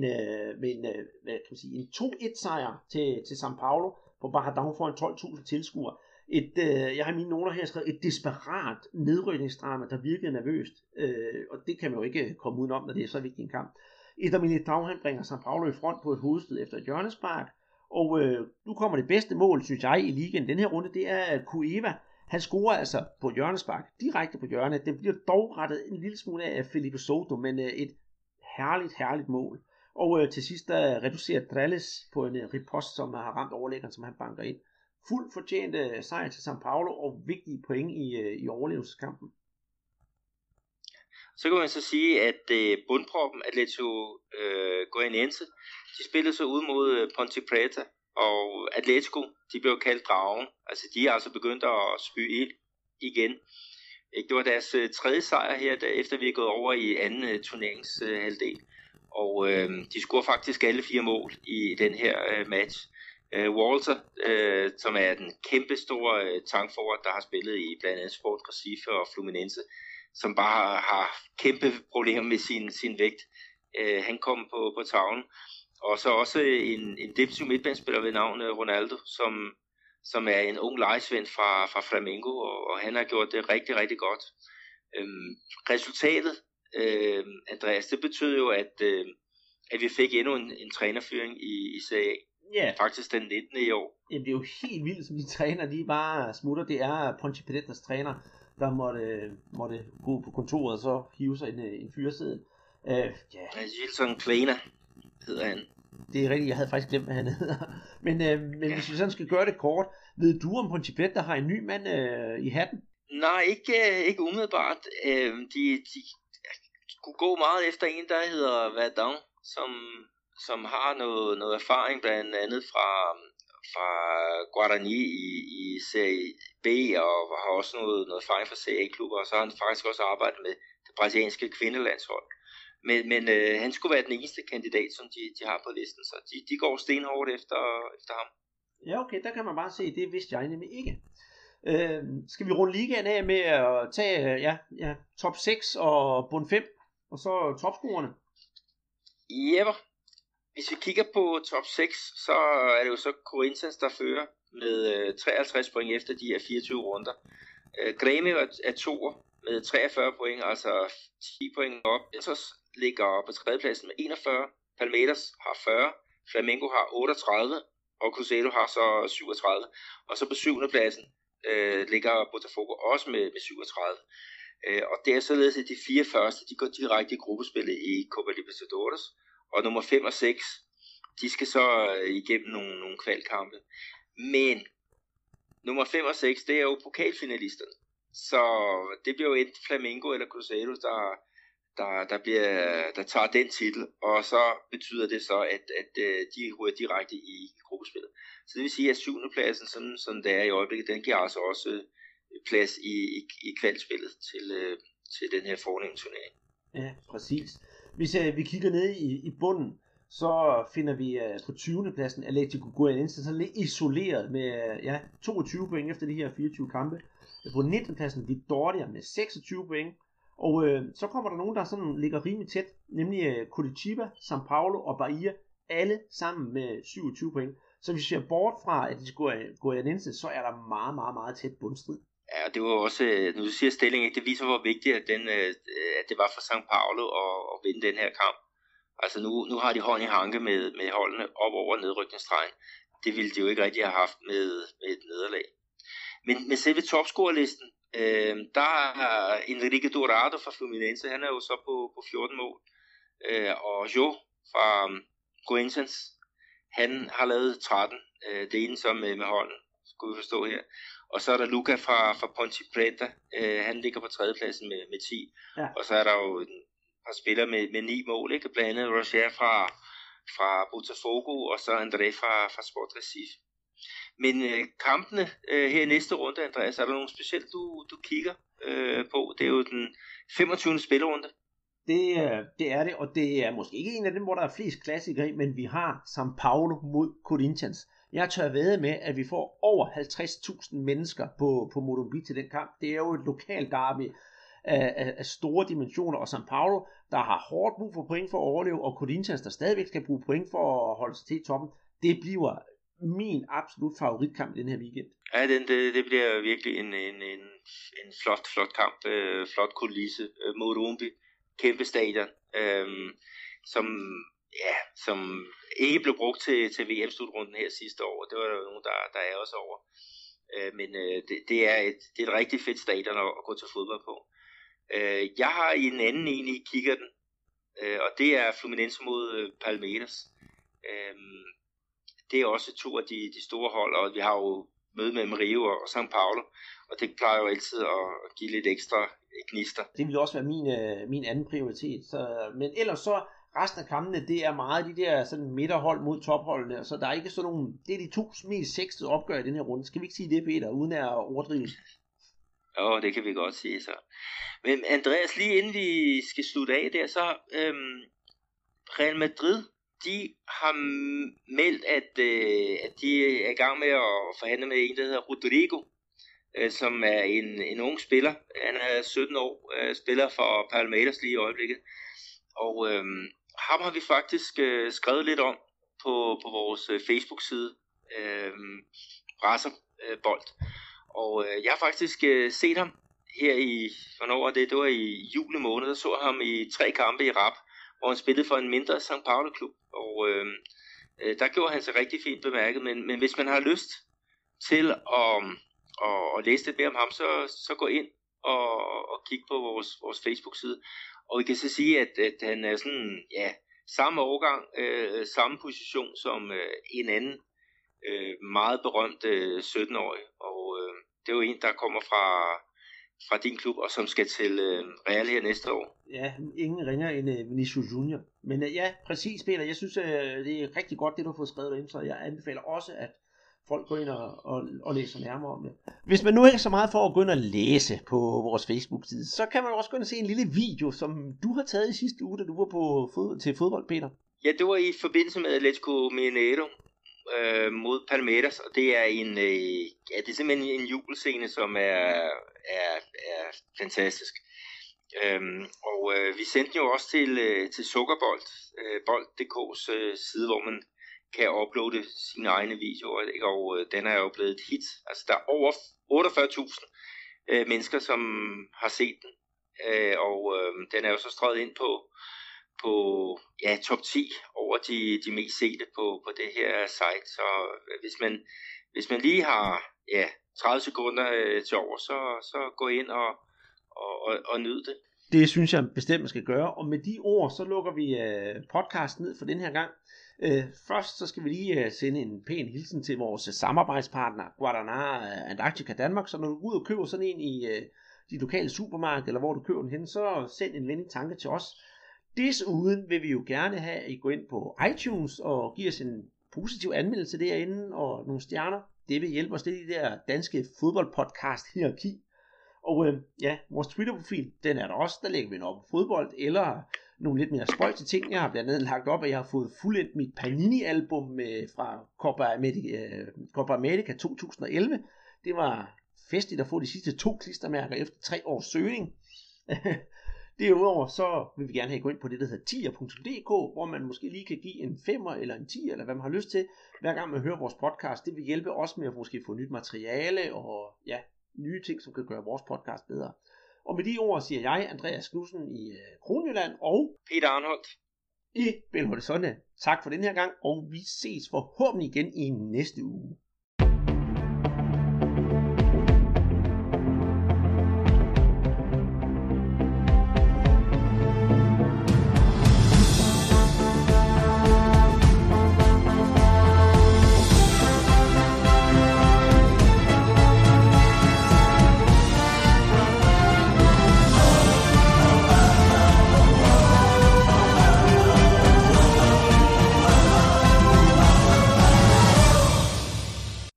med en, hvad kan man sige, en 2-1 sejr til, til São Paulo på for foran 12.000 tilskuere. Et, øh, jeg har i mine noter her skrevet et desperat nedrykningsdrama, der virkede nervøst. Øh, og det kan man jo ikke øh, komme udenom, når det er så vigtig en kamp. Eder dag, han bringer San Paulo i front på et hovedstød efter et hjørnespark. Og øh, nu kommer det bedste mål, synes jeg, i ligaen den her runde, det er Cueva. Han scorer altså på hjørnespark, direkte på hjørnet. Den bliver dog rettet en lille smule af Felipe Soto, men øh, et herligt, herligt mål. Og øh, til sidst der reducerer Dralles på en øh, ripost, som har ramt overlæggeren, som han banker ind. Fuldt fortjent sejr til São Paulo og vigtige point i, øh, i overlevelseskampen. Så kan man så sige, at øh, bundproppen Atletico øh, Goianiense, de spillede så ud mod øh, Ponte Preta, og Atletico, de blev kaldt dragen. Altså, de er altså begyndt at spy ild igen. Det var deres øh, tredje sejr her, efter vi er gået over i anden øh, turneringshalvdel. Og øh, de scorer faktisk alle fire mål i den her øh, match. Øh, Walter, øh, som er den kæmpe store øh, tankforward, der har spillet i blandt andet Sport Recife og Fluminense, som bare har kæmpe problemer med sin, sin vægt. Øh, han kom på, på tavlen. Og så også en, en defensiv midtbanespiller ved navn øh, Ronaldo, som, som er en ung lejesvend fra, fra Flamengo, og, og han har gjort det rigtig, rigtig godt. Øhm, resultatet, øh, Andreas, det betød jo, at, øh, at vi fik endnu en, en trænerfyring i, i CA. Ja. Faktisk den 19. i år. Jamen, det er jo helt vildt, som de træner, de bare smutter. Det er Ponche Pedetas træner, der måtte, måtte gå på kontoret og så hive sig en, en fyreseddel. Uh, ja. Gilson Kleiner hedder han. Det er rigtigt, jeg havde faktisk glemt, hvad han hedder. Men, øh, men ja. hvis vi sådan skal gøre det kort, ved du om Ponchipet, der har en ny mand øh, i hatten? Nej, ikke, øh, ikke umiddelbart. Øh, de, de kunne gå meget efter en, der hedder Verdun, som, som har noget, noget erfaring blandt andet fra, fra Guarani i, i Serie B, og har også noget, noget erfaring fra Serie A-klubber, og så har han faktisk også arbejdet med det brasilianske kvindelandshold. Men, men øh, han skulle være den eneste kandidat, som de, de har på listen, så de, de går stenhårdt efter, efter ham. Ja, okay, der kan man bare se, det vidste jeg nemlig ikke. Øh, skal vi runde ligaen af med at tage ja, ja, top 6 og bund 5, og så topscorerne? Ja, hvis vi kigger på top 6, så er det jo så Corinthians, der fører med øh, 53 point efter de her 24 runder. Øh, Grêmio er, to med 43 point, altså 10 point op. Santos ligger på tredjepladsen med 41, Palmeiras har 40, Flamengo har 38, og Cruzeiro har så 37. Og så på syvende pladsen øh, ligger Botafogo også med, med 37. Øh, og det er således, at de fire første, de går direkte i gruppespillet i Copa Libertadores, og nummer 5 og 6, de skal så øh, igennem nogle, nogle kvalkampe. Men nummer 5 og 6, det er jo pokalfinalisterne. Så det bliver jo enten Flamengo eller Cruzeiro, der, der, der, bliver, der tager den titel, og så betyder det så, at, at øh, de ryger direkte i gruppespillet. Så det vil sige, at syvende pladsen, sådan, som det er i øjeblikket, den giver altså også øh, plads i, i, i kvalspillet til, til den her fornemme turnering. Ja, præcis. Hvis uh, vi kigger ned i, i bunden, så finder vi uh, på 20. pladsen Atletico Goianiense, så lidt isoleret med uh, ja, 22 point efter de her 24 kampe. På 19. pladsen Vitória med 26 point. Og øh, så kommer der nogen, der sådan ligger rimelig tæt, nemlig øh, Curitiba, São Paulo og Bahia, alle sammen med 27 point. Så hvis vi ser bort fra, at de skulle gå i så er der meget, meget, meget tæt bundstrid. Ja, det var også, øh, nu du siger stillingen, det viser, hvor vigtigt at, den, øh, at det var for St. Paulo at, at vinde den her kamp. Altså nu, nu har de hånd i hanke med, med holdene op over nedrykningsstregen. Det ville de jo ikke rigtig have haft med, med et nederlag. Men med selve topscorerlisten, Øh, der er Enrique Dorado fra Fluminense, han er jo så på, på 14 mål. Øh, og Jo fra um, Corinthians, han har lavet 13. Øh, det ene som med, med hånden, skulle vi forstå her. Og så er der Luca fra, fra Ponte Preta, øh, han ligger på tredjepladsen med, med 10. Ja. Og så er der jo et par spillere med, med 9 mål, ikke? blandt andet Roger fra, fra Botafogo, og så André fra, fra Sport Recife. Men øh, kampene øh, her i næste runde, Andreas, er der nogle specielt, du, du kigger øh, på? Det er jo den 25. spillerunde. Det, det er det, og det er måske ikke en af dem, hvor der er flest klassikere i, men vi har São Paulo mod Corinthians. Jeg tør ved med, at vi får over 50.000 mennesker på, på Morumbi til den kamp. Det er jo et lokalt derby af, af, af store dimensioner, og São Paulo, der har hårdt brug for point for at overleve, og Corinthians, der stadigvæk skal bruge point for at holde sig til toppen, det bliver min absolut favoritkamp i den her weekend. Ja, den, det, det bliver virkelig en, en, en, en flot, flot kamp, øh, flot kulisse. Øh, Morumbi, kæmpe stadion, øh, som, ja, som ikke blev brugt til, til VM-slutrunden her sidste år. Det var der nogen, der, der er også over. Øh, men øh, det, det, er et, det er et rigtig fedt stadion at, at gå til fodbold på. Øh, jeg har i en anden en i kigger den, øh, og det er Fluminense mod øh, Palmeiras. Øh, det er også to af de, de store hold, og vi har jo møde mellem Rio og São Paulo, og det plejer jo altid at give lidt ekstra gnister. Det vil også være min, øh, min anden prioritet. Så, men ellers så resten af kampene, det er meget de der sådan midterhold mod topholdene, så der er ikke sådan nogle, det er de to mest sexede opgør i den her runde. Skal vi ikke sige det, Peter, uden at overdrive? Jo, det kan vi godt sige så. Men Andreas, lige inden vi skal slutte af der, så øhm, Real Madrid, de har meldt, at, øh, at de er i gang med at forhandle med en, der hedder Rodrigo, øh, som er en, en ung spiller. Han er 17 år, øh, spiller for Palmeiras lige i øjeblikket. Og øhm, ham har vi faktisk øh, skrevet lidt om på, på vores øh, Facebook-side, øh, Brasserbold. Øh, og øh, jeg har faktisk øh, set ham her i, hvornår var det? Det var i juli måned, der så ham i tre kampe i rap, hvor han spillede for en mindre St. Paulo-klub. Og øh, øh, der gjorde han sig rigtig fint bemærket, men, men hvis man har lyst til at, at, at læse lidt mere om ham, så, så gå ind og, og kig på vores, vores Facebook-side. Og vi kan så sige, at, at han er sådan, ja, samme årgang, øh, samme position som øh, en anden øh, meget berømt øh, 17-årig. Og øh, det er jo en, der kommer fra, fra din klub, og som skal til øh, Real her næste år. Ja, ingen ringer end øh, Vinicius Junior. Men øh, ja, præcis Peter, jeg synes, øh, det er rigtig godt, det du har fået skrevet ind, så jeg anbefaler også, at folk går ind og, og, og læser nærmere om det. Hvis man nu ikke er så meget for at gå ind og læse på vores Facebook-side, så kan man også gå ind og se en lille video, som du har taget i sidste uge, da du var på fod, til fodbold, Peter. Ja, det var i forbindelse med Atletico Mineiro øh, mod Palmeiras, og det er en, øh, ja, det er simpelthen en jubelscene, som er, er, er fantastisk. Øhm, og øh, vi sendte jo også til, øh, til Sukkerbold, øh, bold.dk's øh, side, hvor man kan uploade sine egne videoer, ikke? og øh, den er jo blevet et hit. Altså der er over 48.000 øh, mennesker, som har set den, øh, og øh, den er jo så strøget ind på, på ja, top 10 over de, de mest sete på, på det her site. Så øh, hvis man, hvis man lige har ja, 30 sekunder øh, til over, så, så gå ind og, og, og, og nyd det. Det synes jeg bestemt, man skal gøre. Og med de ord, så lukker vi øh, podcasten ned for den her gang. Øh, først så skal vi lige øh, sende en pæn hilsen til vores øh, samarbejdspartner Guadalajara øh, Antarctica Danmark, så når du går ud og køber sådan en i øh, de lokale supermarked, eller hvor du køber den hen, så send en venlig tanke til os. Desuden vil vi jo gerne have, at I går ind på iTunes og giver os en positiv anmeldelse derinde og nogle stjerner. Det vil hjælpe os lidt i det der danske fodboldpodcast hierarki. Og øh, ja, vores Twitter-profil, den er der også. Der lægger vi noget op fodbold, eller nogle lidt mere spøjte ting. Jeg har blandt andet lagt op, at jeg har fået fuldendt mit Panini-album med, fra Copa America, øh, Copa America 2011. Det var festligt at få de sidste to klistermærker efter tre års søgning. Derudover så vil vi gerne have gå ind på det, der hedder tier.dk, hvor man måske lige kan give en femmer eller en 10, eller hvad man har lyst til, hver gang man hører vores podcast. Det vil hjælpe os med at måske få nyt materiale og ja, nye ting, som kan gøre vores podcast bedre. Og med de ord siger jeg, Andreas Knudsen i øh, Kronjylland og Peter Arnholdt i Belo Horizonte. Tak for den her gang, og vi ses forhåbentlig igen i næste uge.